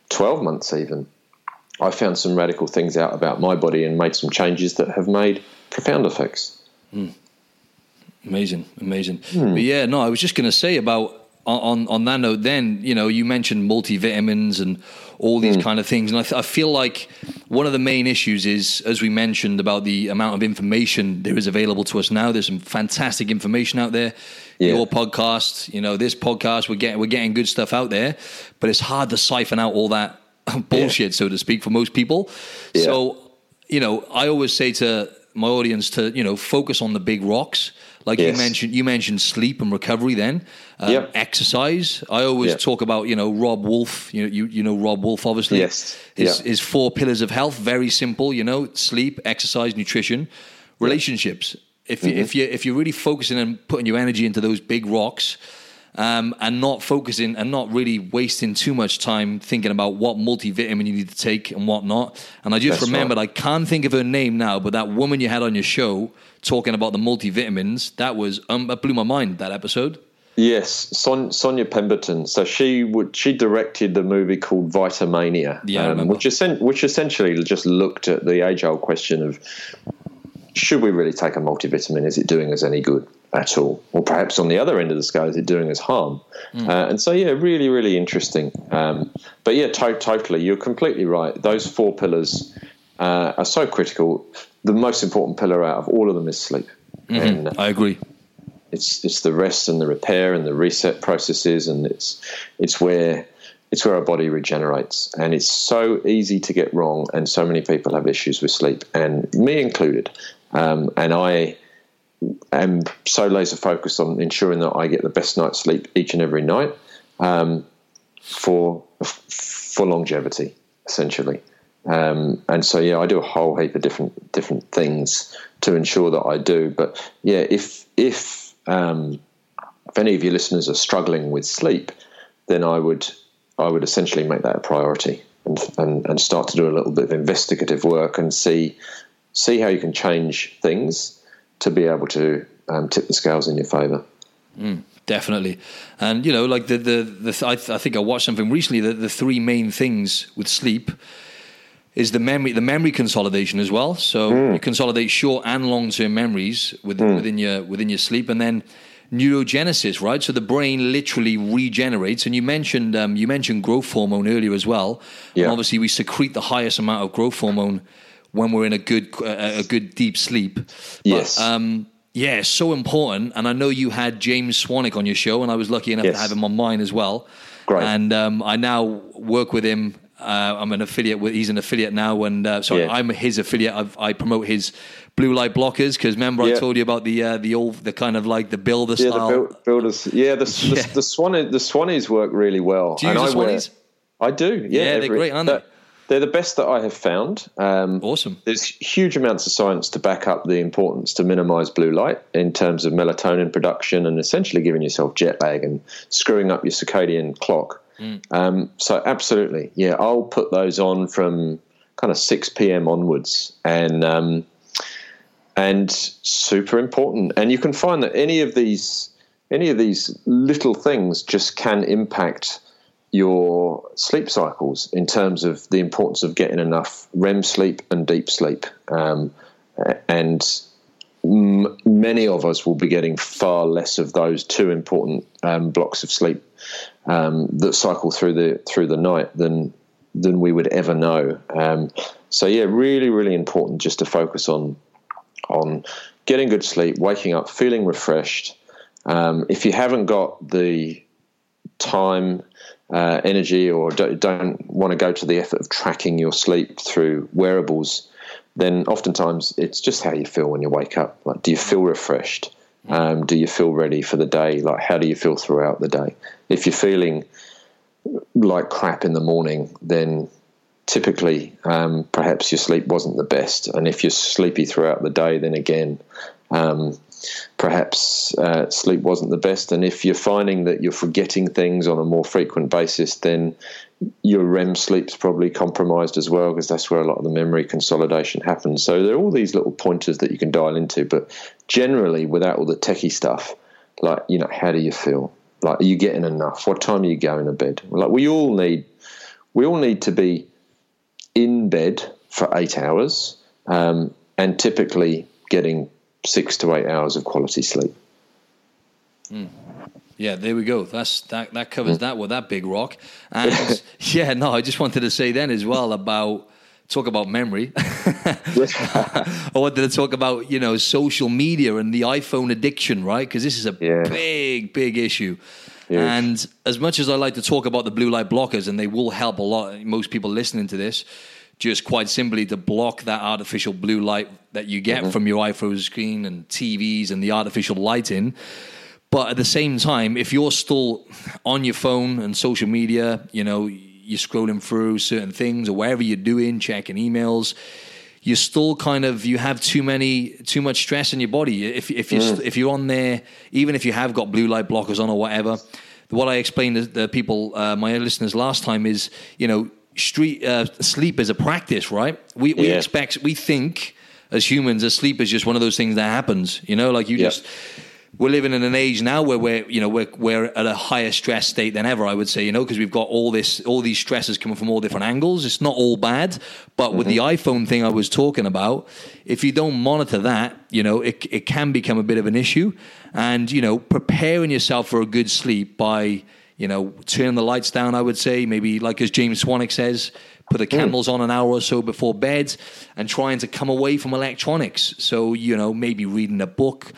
twelve months, even I found some radical things out about my body and made some changes that have made profound effects. Mm. Amazing, amazing. Mm. But yeah, no, I was just going to say about on on that note. Then you know, you mentioned multivitamins and all these mm. kind of things, and I, th- I, feel like one of the main issues is, as we mentioned, about the amount of information there is available to us now. There's some fantastic information out there. Yeah. Your podcast, you know, this podcast, we're getting we're getting good stuff out there, but it's hard to siphon out all that (laughs) bullshit, yeah. so to speak, for most people. Yeah. So, you know, I always say to my audience to you know focus on the big rocks. Like yes. you mentioned, you mentioned sleep and recovery. Then um, yep. exercise. I always yep. talk about you know Robb Wolf. You know you you know Robb Wolf obviously. Yes. His yep. his four pillars of health very simple. You know sleep, exercise, nutrition, relationships. If mm-hmm. you, if you if you're really focusing and putting your energy into those big rocks, um, and not focusing and not really wasting too much time thinking about what multivitamin you need to take and what not. And I just That's remembered, right. I can't think of her name now, but that woman you had on your show talking about the multivitamins, that was, um, that blew my mind, that episode. Yes, Son- Sonya Pemberton. So she would she directed the movie called Vitamania, yeah, um, which, essen- which essentially just looked at the age old question of should we really take a multivitamin? Is it doing us any good at all? Or perhaps on the other end of the scale, is it doing us harm? Mm. Uh, and so, yeah, really, really interesting. Um, but yeah, to- totally, you're completely right. Those four pillars uh, are so critical. The most important pillar out of all of them is sleep. Mm-hmm. And, uh, I agree. It's it's the rest and the repair and the reset processes, and it's it's where it's where our body regenerates. And it's so easy to get wrong, and so many people have issues with sleep, and me included. Um, and I am so laser focused on ensuring that I get the best night's sleep each and every night um, for for longevity, essentially. Um, and so, yeah, I do a whole heap of different different things to ensure that I do. But yeah, if if um, if any of your listeners are struggling with sleep, then I would I would essentially make that a priority and, and, and start to do a little bit of investigative work and see see how you can change things to be able to um, tip the scales in your favour. Mm, definitely, and you know, like the the, the I, th- I, think I watched something recently that the three main things with sleep is the memory the memory consolidation as well. So mm. you consolidate short and long term memories within, mm. within your within your sleep, and then neurogenesis, right? So the brain literally regenerates. And you mentioned um, you mentioned growth hormone earlier as well. Yeah. Obviously, we secrete the highest amount of growth hormone when we're in a good a good deep sleep. But, yes. Um, yeah, so important. And I know you had James Swanwick on your show, and I was lucky enough yes. to have him on mine as well. Great. And um, I now work with him. Uh, I'm an affiliate with. He's an affiliate now, and uh, sorry, yeah. I'm his affiliate. I've, i promote his blue light blockers because remember yeah. I told you about the uh, the old the kind of like the builder yeah, style. The builders. Yeah, the (laughs) yeah. the, the Swannies the Swannies work really well. Do you use the Swannies? I do. Yeah, yeah they're great, aren't they? They're the best that I have found. Um, awesome. There's huge amounts of science to back up the importance to minimize blue light in terms of melatonin production and essentially giving yourself jet lag and screwing up your circadian clock. Mm. Um, so, absolutely, yeah, I'll put those on from kind of 6 p.m. onwards. And um, and super important. And you can find that any of these any of these little things just can impact your sleep cycles in terms of the importance of getting enough REM sleep and deep sleep. Um, and m- many of us will be getting far less of those two important um, blocks of sleep um, that cycle through the through the night than than we would ever know. Um, so yeah, really, really important just to focus on on getting good sleep, waking up feeling refreshed. Um, if you haven't got the time, uh, energy, or don't, don't want to go to the effort of tracking your sleep through wearables, then oftentimes it's just how you feel when you wake up. Like, do you feel refreshed? Um, do you feel ready for the day? Like, how do you feel throughout the day? If you're feeling like crap in the morning, then typically um, perhaps your sleep wasn't the best. And if you're sleepy throughout the day, then again, um, perhaps uh, sleep wasn't the best. And if you're finding that you're forgetting things on a more frequent basis, then your REM sleep's probably compromised as well because that's where a lot of the memory consolidation happens. So there are all these little pointers that you can dial into, but generally without all the techie stuff, like you know, how do you feel? Like, are you getting enough? What time are you going to bed? Like, we all need, we all need to be in bed for eight hours um, and typically getting six to eight hours of quality sleep. Mm. Yeah, there we go. That's that. That covers mm. that with that big rock. And (laughs) yeah, no, I just wanted to say then as well about talk about memory. (laughs) I wanted to talk about you know social media and the iPhone addiction, right? Because this is a yeah. big, big issue. And as much as I like to talk about the blue light blockers, and they will help a lot, most people listening to this, just quite simply to block that artificial blue light that you get mm-hmm. from your iPhone screen and TVs and the artificial lighting. But at the same time, if you're still on your phone and social media, you know, you're scrolling through certain things or whatever you're doing, checking emails, you're still kind of you have too many too much stress in your body. If if you mm. if you're on there, even if you have got blue light blockers on or whatever, what I explained to the people, uh, my listeners last time is, you know, street uh, sleep is a practice, right? We we yeah. expect we think as humans, as sleep is just one of those things that happens. You know, like you yeah. just we're living in an age now where we're you know we're we're at a higher stress state than ever. I would say you know because we've got all this all these stresses coming from all different angles. It's not all bad, but mm-hmm. with the mm-hmm. iPhone thing I was talking about, if you don't monitor that, you know it it can become a bit of an issue, and you know preparing yourself for a good sleep by you know turn the lights down. I would say maybe like as James Swanwick says. Put the mm. candles on an hour or so before bed and trying to come away from electronics. So, you know, maybe reading a book,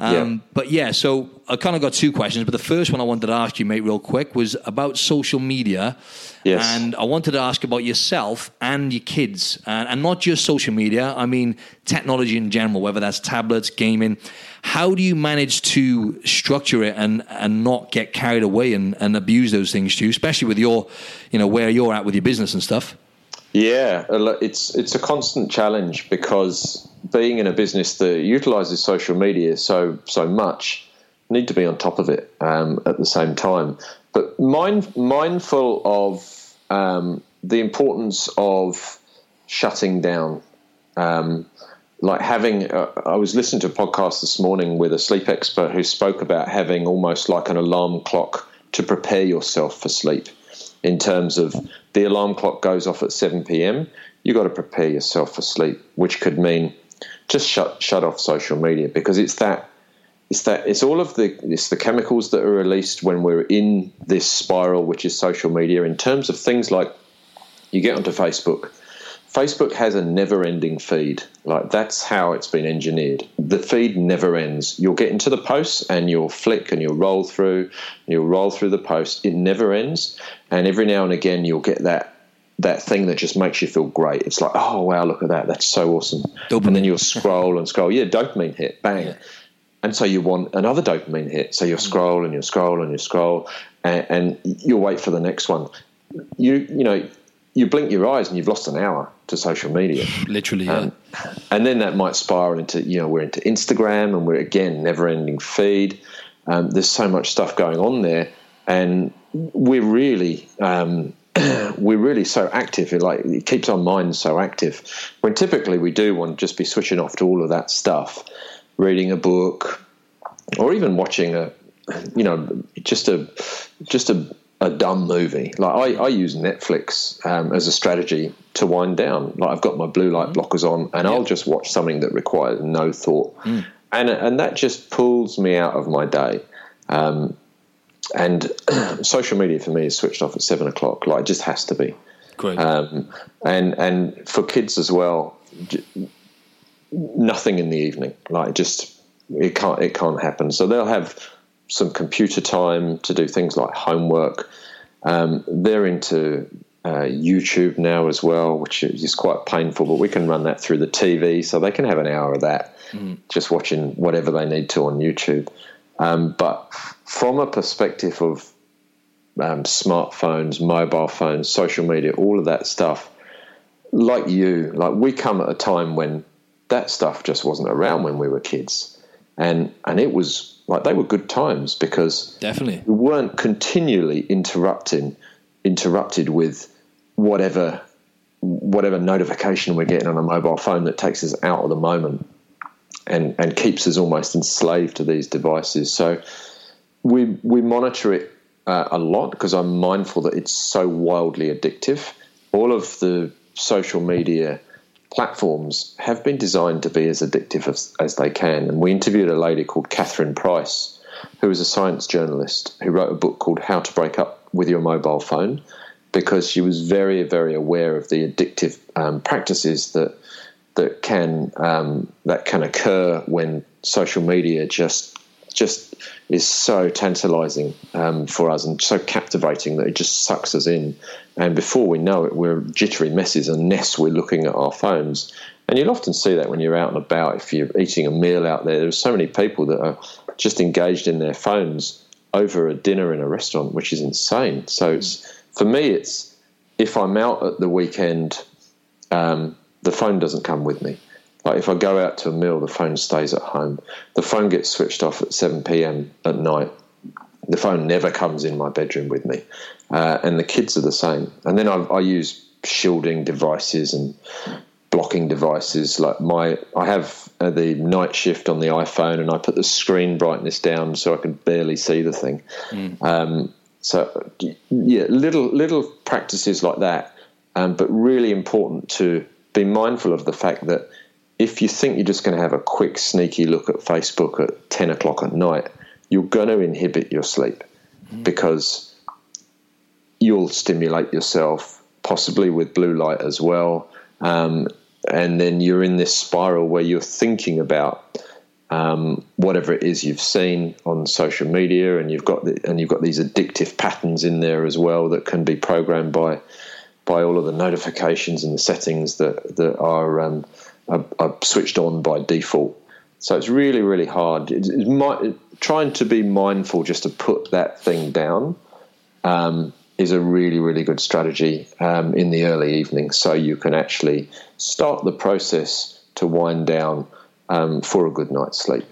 um, yeah. But yeah, so I kind of got two questions. But the first one I wanted to ask you, mate, real quick, was about social media. Yes. And I wanted to ask about yourself and your kids, and, and not just social media. I mean, technology in general, whether that's tablets, gaming. How do you manage to structure it and, and not get carried away and, and abuse those things too, especially with your, you know, where you're at with your business and stuff? Yeah, it's it's a constant challenge because being in a business that utilizes social media so so much, need to be on top of it um, at the same time. But mind, mindful of um, the importance of shutting down. Um, like having, uh, I was listening to a podcast this morning with a sleep expert who spoke about having almost like an alarm clock to prepare yourself for sleep. In terms of the alarm clock goes off at 7 p.m., you've got to prepare yourself for sleep, which could mean just shut shut off social media because it's that it's that it's all of the it's the chemicals that are released when we're in this spiral which is social media in terms of things like you get onto Facebook Facebook has a never ending feed like that's how it's been engineered the feed never ends you'll get into the posts and you'll flick and you'll roll through and you'll roll through the post it never ends and every now and again you'll get that that thing that just makes you feel great. It's like, oh wow, look at that, that's so awesome. Dopamine. And then you'll scroll and scroll. Yeah, dopamine hit, bang. Yeah. And so you want another dopamine hit. So you'll mm. scroll and you'll scroll and you'll scroll, and, and you'll wait for the next one. You you know you blink your eyes and you've lost an hour to social media. Literally, yeah. Um, and then that might spiral into you know we're into Instagram and we're again never ending feed. Um, there's so much stuff going on there, and we're really um, (clears throat) we're really so active. It like it keeps our minds so active. When typically we do want to just be switching off to all of that stuff, reading a book, or even watching a, you know, just a just a, a dumb movie. Like I, I use Netflix um, as a strategy to wind down. Like I've got my blue light blockers on, and I'll just watch something that requires no thought, mm. and and that just pulls me out of my day. Um, and (clears throat) social media for me is switched off at seven o'clock. Like it just has to be. Great. Um, and and for kids as well, nothing in the evening. Like just it can't it can't happen. So they'll have some computer time to do things like homework. Um, they're into uh, YouTube now as well, which is quite painful, but we can run that through the TV, so they can have an hour of that, mm. just watching whatever they need to on YouTube. Um, but from a perspective of um, smartphones, mobile phones, social media, all of that stuff, like you, like we come at a time when that stuff just wasn't around when we were kids, and and it was like they were good times because definitely we weren't continually interrupting interrupted with whatever whatever notification we're getting on a mobile phone that takes us out of the moment and, and keeps us almost enslaved to these devices. So we we monitor it uh, a lot because I'm mindful that it's so wildly addictive. All of the social media platforms have been designed to be as addictive as, as they can. And we interviewed a lady called Catherine Price, who is a science journalist who wrote a book called How to Break Up with Your Mobile Phone because she was very, very aware of the addictive um, practices that that can um, that can occur when social media just just is so tantalizing um, for us and so captivating that it just sucks us in. And before we know it, we're jittery messes unless we're looking at our phones. And you'll often see that when you're out and about, if you're eating a meal out there, there's so many people that are just engaged in their phones over a dinner in a restaurant, which is insane. So it's for me, it's if I'm out at the weekend, um, the phone doesn't come with me. Like if I go out to a meal, the phone stays at home. The phone gets switched off at 7 p.m. at night. The phone never comes in my bedroom with me. Uh, and the kids are the same. And then I, I use shielding devices and blocking devices. Like my, I have uh, the night shift on the iPhone, and I put the screen brightness down so I can barely see the thing. Mm. Um, so yeah, little little practices like that, um, but really important to be mindful of the fact that if you think you're just going to have a quick sneaky look at Facebook at ten o'clock at night, you're going to inhibit your sleep mm. because you'll stimulate yourself, possibly with blue light as well. Um, and then you're in this spiral where you're thinking about um, whatever it is you've seen on social media, and you've got the, and you've got these addictive patterns in there as well that can be programmed by by all of the notifications and the settings that that are, um, are, are switched on by default. So it's really really hard. It's, it's my, trying to be mindful just to put that thing down. Um, is a really, really good strategy um, in the early evening so you can actually start the process to wind down um, for a good night's sleep.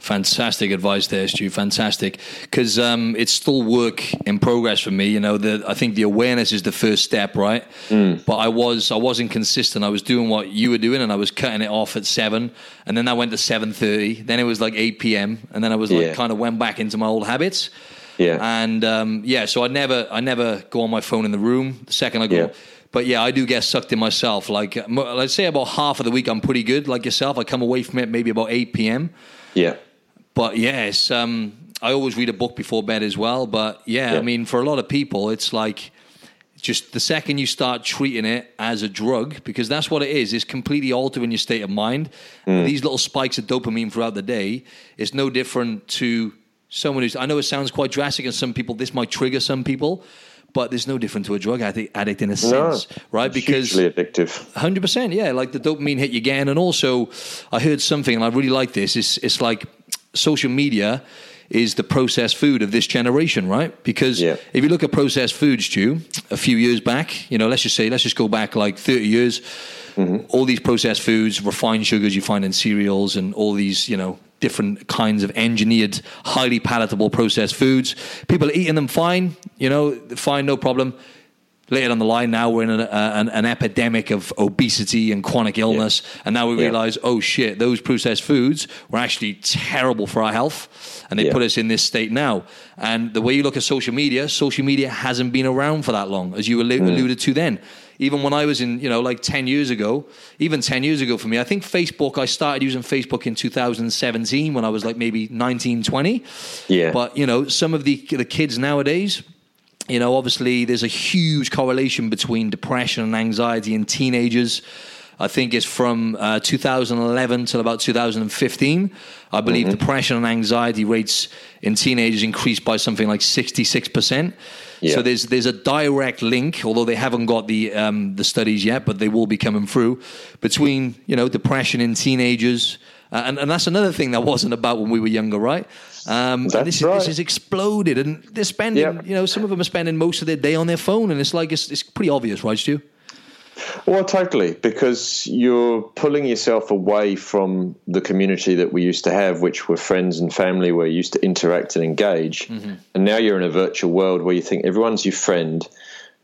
Fantastic advice there, Stu. Fantastic, because um, it's still work in progress for me. You know, the, I think the awareness is the first step, right? Mm. But I was I wasn't consistent. I was doing what you were doing, and I was cutting it off at seven, and then I went to seven thirty. Then it was like eight p.m., and then I was like yeah. kind of went back into my old habits. Yeah. And um, yeah, so I never I never go on my phone in the room. The second I go. Yeah. But yeah, I do get sucked in myself. Like, let's say about half of the week, I'm pretty good. Like yourself, I come away from it maybe about 8 p.m. Yeah. But yes, um, I always read a book before bed as well. But yeah, yeah, I mean, for a lot of people, it's like just the second you start treating it as a drug, because that's what it is, it's completely altering your state of mind. Mm. These little spikes of dopamine throughout the day is no different to someone who's, I know it sounds quite drastic, and some people, this might trigger some people, but there's no different to a drug addict, addict in a sense, no, right? Because hugely addictive. Hundred percent, yeah. Like the dopamine hit you again, and also I heard something, and I really like this. It's it's like social media is the processed food of this generation, right? Because yeah. if you look at processed foods, Stu, a few years back, you know, let's just say, let's just go back like 30 years, mm-hmm. all these processed foods, refined sugars you find in cereals and all these, you know, different kinds of engineered, highly palatable processed foods. People are eating them fine, you know, fine, no problem. Later down the line, now we're in an, uh, an, an epidemic of obesity and chronic illness, yeah. and now we yeah. realize, oh shit, those processed foods were actually terrible for our health, and they yeah. put us in this state now. And the way you look at social media, social media hasn't been around for that long, as you mm. alluded to then even when I was in, you know, like 10 years ago, even 10 years ago for me, I think Facebook, I started using Facebook in 2017 when I was like maybe 19, 20. Yeah. But, you know, some of the, the kids nowadays, you know, obviously there's a huge correlation between depression and anxiety in teenagers. I think it's from uh, 2011 till about 2015. I believe mm-hmm. depression and anxiety rates in teenagers increased by something like 66%. Yeah. So there's there's a direct link, although they haven't got the um, the studies yet, but they will be coming through between you know depression in teenagers, uh, and and that's another thing that wasn't about when we were younger, right? Um, That's this, right. this has exploded, and they're spending. Yep. You know, some of them are spending most of their day on their phone, and it's like it's, it's pretty obvious, right, Stu? Well, totally, because you're pulling yourself away from the community that we used to have, which were friends and family where you used to interact and engage. Mm-hmm. And now you're in a virtual world where you think everyone's your friend.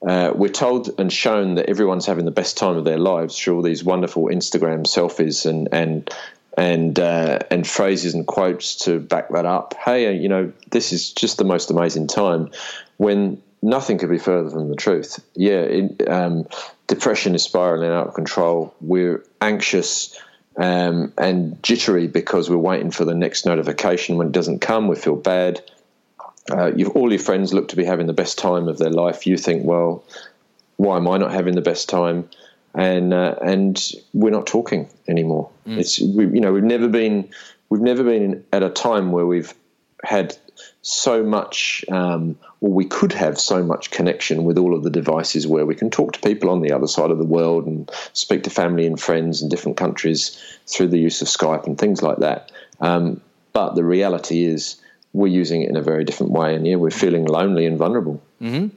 Uh, we're told and shown that everyone's having the best time of their lives through all these wonderful Instagram selfies and and and uh, and phrases and quotes to back that up. Hey, uh, you know, this is just the most amazing time. When nothing could be further from the truth. Yeah, it, um, depression is spiraling out of control. We're anxious um, and jittery because we're waiting for the next notification. When it doesn't come, we feel bad. Uh, all your friends look to be having the best time of their life. You think, well, why am I not having the best time? And uh, and we're not talking anymore. Mm. It's we, you know we've never been we've never been at a time where we've had so much, um, or we could have so much connection with all of the devices where we can talk to people on the other side of the world and speak to family and friends in different countries through the use of Skype and things like that. Um, but the reality is, we're using it in a very different way, and yeah, we're feeling lonely and vulnerable. Mm-hmm.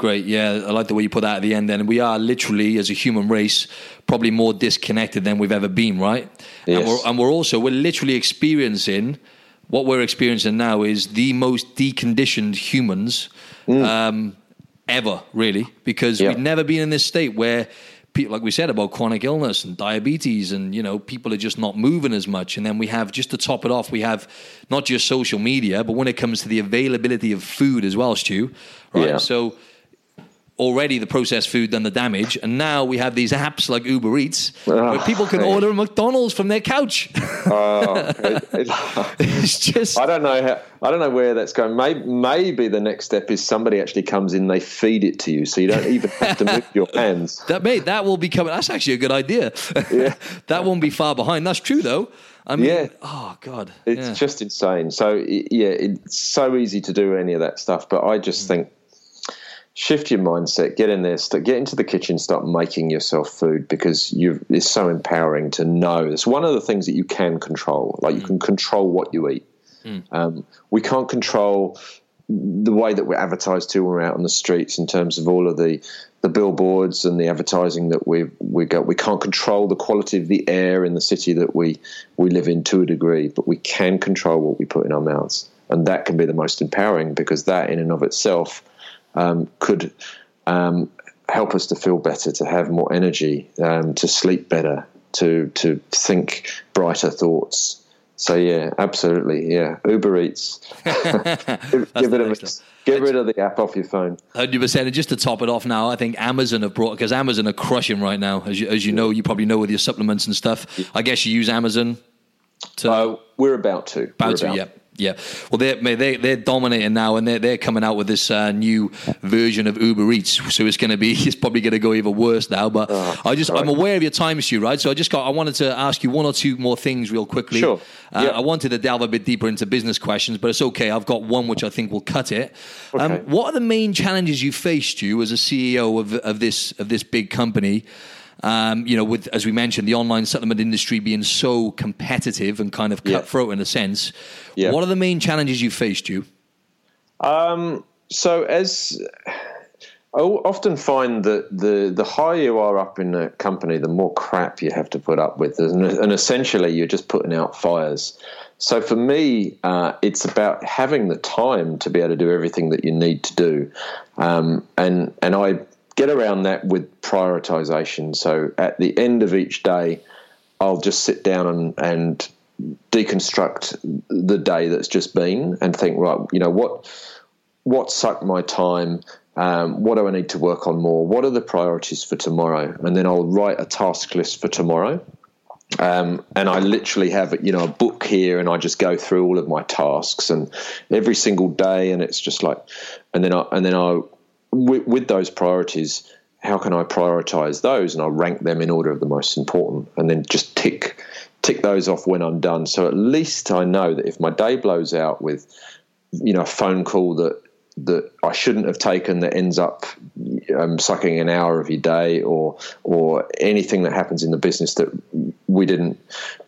Great, yeah, I like the way you put that at the end. Then we are literally, as a human race, probably more disconnected than we've ever been, right? Yes. And, we're, and we're also we're literally experiencing what we're experiencing now is the most deconditioned humans mm. um, ever, really, because yeah. we've never been in this state where like we said about chronic illness and diabetes and you know people are just not moving as much and then we have just to top it off we have not just social media but when it comes to the availability of food as well stu right yeah. so already the processed food done the damage, and now we have these apps like Uber Eats where people can order McDonald's from their couch. (laughs) it, it, it's just I don't know how I don't know where that's going. Maybe, maybe the next step is somebody actually comes in, they feed it to you, so you don't even have to move your hands. (laughs) That may that will be coming. That's actually a good idea. (laughs) Yeah. that won't be far behind. That's true though. I mean, yeah. oh god, it's yeah. just insane. So yeah, it's so easy to do any of that stuff, but I just mm. think shift your mindset, get in there, start, get into the kitchen, start making yourself food because it's so empowering to know. It's one of the things that you can control. Like you mm. can control what you eat. Mm. Um, we can't control the way that we're advertised to when we're out on the streets in terms of all of the the billboards and the advertising that we we got. We can't control the quality of the air in the city that we we live in to a degree, but we can control what we put in our mouths, and that can be the most empowering because that in and of itself um, could um, help us to feel better, to have more energy, um, to sleep better, to to think brighter thoughts. So yeah, absolutely, yeah. Uber Eats, (laughs) (laughs) give, give it a Get rid of the app off your phone. Hundred percent. And just to top it off, now I think Amazon have brought because Amazon are crushing right now. As you, as you know, you probably know with your supplements and stuff. I guess you use Amazon. To, uh, we're about to. About we're to, about. yeah. Yeah, well, they're they, they're dominating now, and they're they're coming out with this uh, new version of Uber Eats. So it's going to be (laughs) it's probably going to go even worse now. But oh, I just sorry. I'm aware of your time issue, right? So I just got I wanted to ask you one or two more things real quickly. Sure. Uh, yep. I wanted to delve a bit deeper into business questions, but it's okay. I've got one which I think will cut it. Okay. Um, what are the main challenges you faced, you as a CEO of of this of this big company? Um, you know, with as we mentioned, the online supplement industry being so competitive and kind of cutthroat yeah. in a sense. Yeah. What are the main challenges you faced, you? Um, so as I often find that the the higher you are up in a company, the more crap you have to put up with, and, and essentially you're just putting out fires. So for me, uh, it's about having the time to be able to do everything that you need to do, um, and and I get around that with prioritization. So at the end of each day, I'll just sit down and, and deconstruct the day that's just been and think, right, you know, what what sucked my time? Um, what do I need to work on more? What are the priorities for tomorrow? And then I'll write a task list for tomorrow. Um, and I literally have you know a book here, and I just go through all of my tasks and every single day, and it's just like, and then I and then I with, with those priorities, how can I prioritize those? And I'll rank them in order of the most important, and then just tick tick those off when I'm done. So at least I know that if my day blows out with, you know, a phone call that that I shouldn't have taken that ends up um, sucking an hour of your day, or or anything that happens in the business that we didn't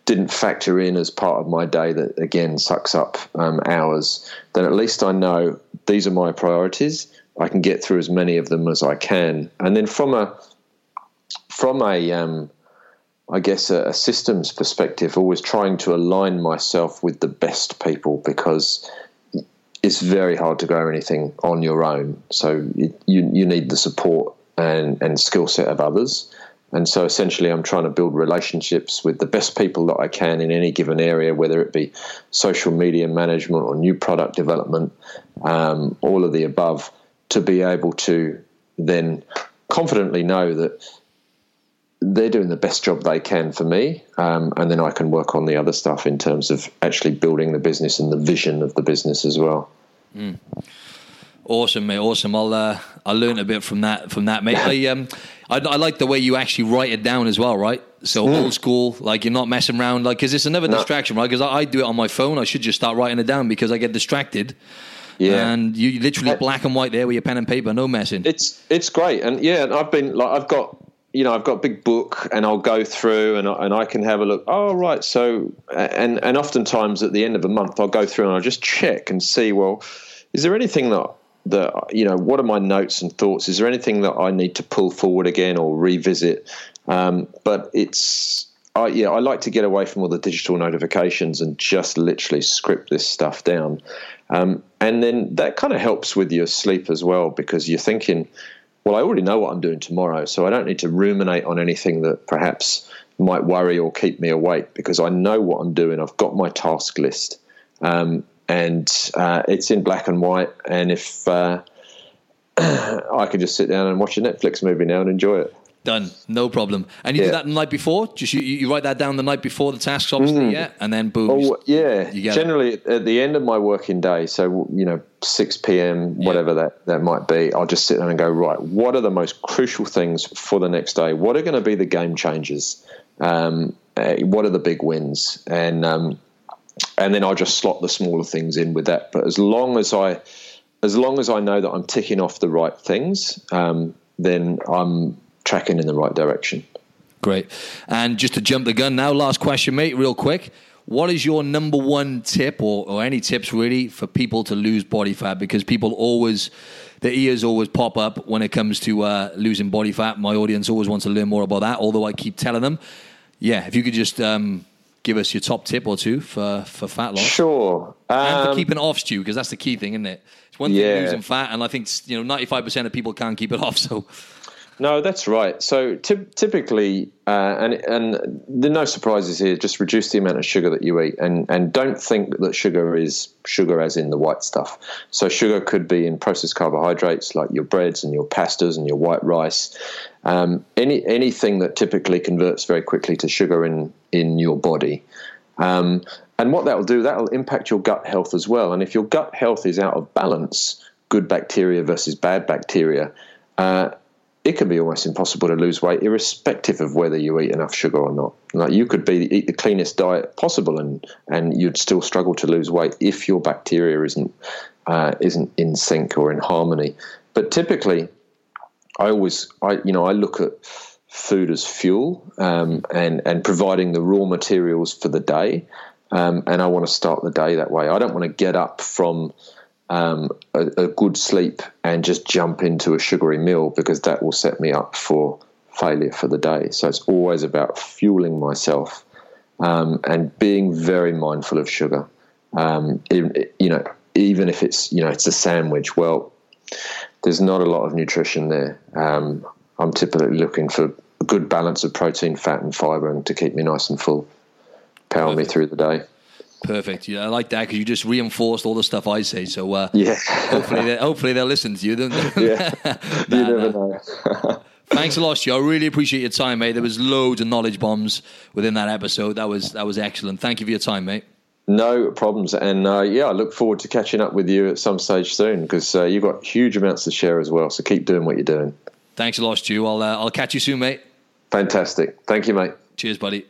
didn't factor in as part of my day that again sucks up um, hours, then at least I know these are my priorities I can get through as many of them as I can. And then from a from a um, I guess a, a, systems perspective, always trying to align myself with the best people because it's very hard to grow anything on your own. So you you need the support and and skill set of others. And so essentially, I'm trying to build relationships with the best people that I can in any given area, whether it be social media management or new product development, um, all of the above to be able to then confidently know that they're doing the best job they can for me, um, and then I can work on the other stuff in terms of actually building the business and the vision of the business as well. Mm. Awesome, mate. Awesome. I'll uh, I learned a bit from that from that, mate. I um I, I, like the way you actually write it down as well, right? So mm. old school, like you're not messing around, like because it's another no. distraction, right? Because I, I do it on my phone. I should just start writing it down because I get distracted. Yeah, and you literally black and white there with your pen and paper, no messing. It's it's great, and yeah, I've been like I've got you know I've got a big book, and I'll go through and and I can have a look. Oh right, so and and oftentimes at the end of a month I'll go through and I'll just check and see well, is there anything that that you know what are my notes and thoughts? Is there anything that I need to pull forward again or revisit? Um, but it's I, yeah, I like to get away from all the digital notifications and just literally script this stuff down. Um, and then that kind of helps with your sleep as well because you're thinking, well, I already know what I'm doing tomorrow, so I don't need to ruminate on anything that perhaps might worry or keep me awake because I know what I'm doing. I've got my task list, um, and uh, it's in black and white. And if uh, (clears throat) I can just sit down and watch a Netflix movie now and enjoy it. Done, no problem. And you yeah. do that the night before? Just you, you, write that down the night before the tasks, obviously, mm. yeah, and then boom. Oh, yeah. Generally, it. at the end of my working day, so you know, six p.m., whatever yeah. that that might be, I'll just sit down and go, right, what are the most crucial things for the next day? What are going to be the game changers? Um, uh, what are the big wins? And um, and then I'll just slot the smaller things in with that. But as long as I as long as I know that I'm ticking off the right things, um, then I'm tracking in the right direction. Great. And just to jump the gun now, last question, mate, real quick. What is your number one tip, or, or any tips really, for people to lose body fat? Because people always, their ears always pop up when it comes to uh, losing body fat. My audience always wants to learn more about that, although I keep telling them. Yeah, if you could just um, give us your top tip or two for, for fat loss. Sure. Um, and for um, keeping off, Stu, because that's the key thing, isn't it? It's one yeah. thing losing fat, and I think you know 95% of people can't keep it off. (laughs) So no, that's right. So t- typically, uh, and and no surprises here. Just reduce the amount of sugar that you eat, and and don't think that sugar is sugar as in the white stuff. So sugar could be in processed carbohydrates like your breads and your pastas and your white rice. Um, any anything that typically converts very quickly to sugar in in your body. Um, and what that will do, that will impact your gut health as well. And if your gut health is out of balance, good bacteria versus bad bacteria. Uh, it can be almost impossible to lose weight, irrespective of whether you eat enough sugar or not. Like you could be eat the cleanest diet possible, and and you'd still struggle to lose weight if your bacteria isn't uh, isn't in sync or in harmony. But typically, I always I you know I look at food as fuel um, and and providing the raw materials for the day, um, and I want to start the day that way. I don't want to get up from um, a, a, good sleep and just jump into a sugary meal because that will set me up for failure for the day. So it's always about fueling myself um, and being very mindful of sugar. Um, it, you know, even if it's you know it's a sandwich, well, there's not a lot of nutrition there. Um, I'm typically looking for a good balance of protein, fat, and fiber, and to keep me nice and full, power me through the day. Perfect. Yeah, I like that because you just reinforced all the stuff I say. So uh, yeah, hopefully, they, hopefully they'll listen to you. yeah, (laughs) you never know. (laughs) Thanks a lot, Stu. I really appreciate your time, mate. There was loads of knowledge bombs within that episode. That was that was excellent. Thank you for your time, mate. No problems, and uh, yeah, I look forward to catching up with you at some stage soon because uh, you've got huge amounts to share as well. So keep doing what you're doing. Thanks a lot, Stu. I'll uh, I'll catch you soon, mate. Fantastic. Thank you, mate. Cheers, buddy.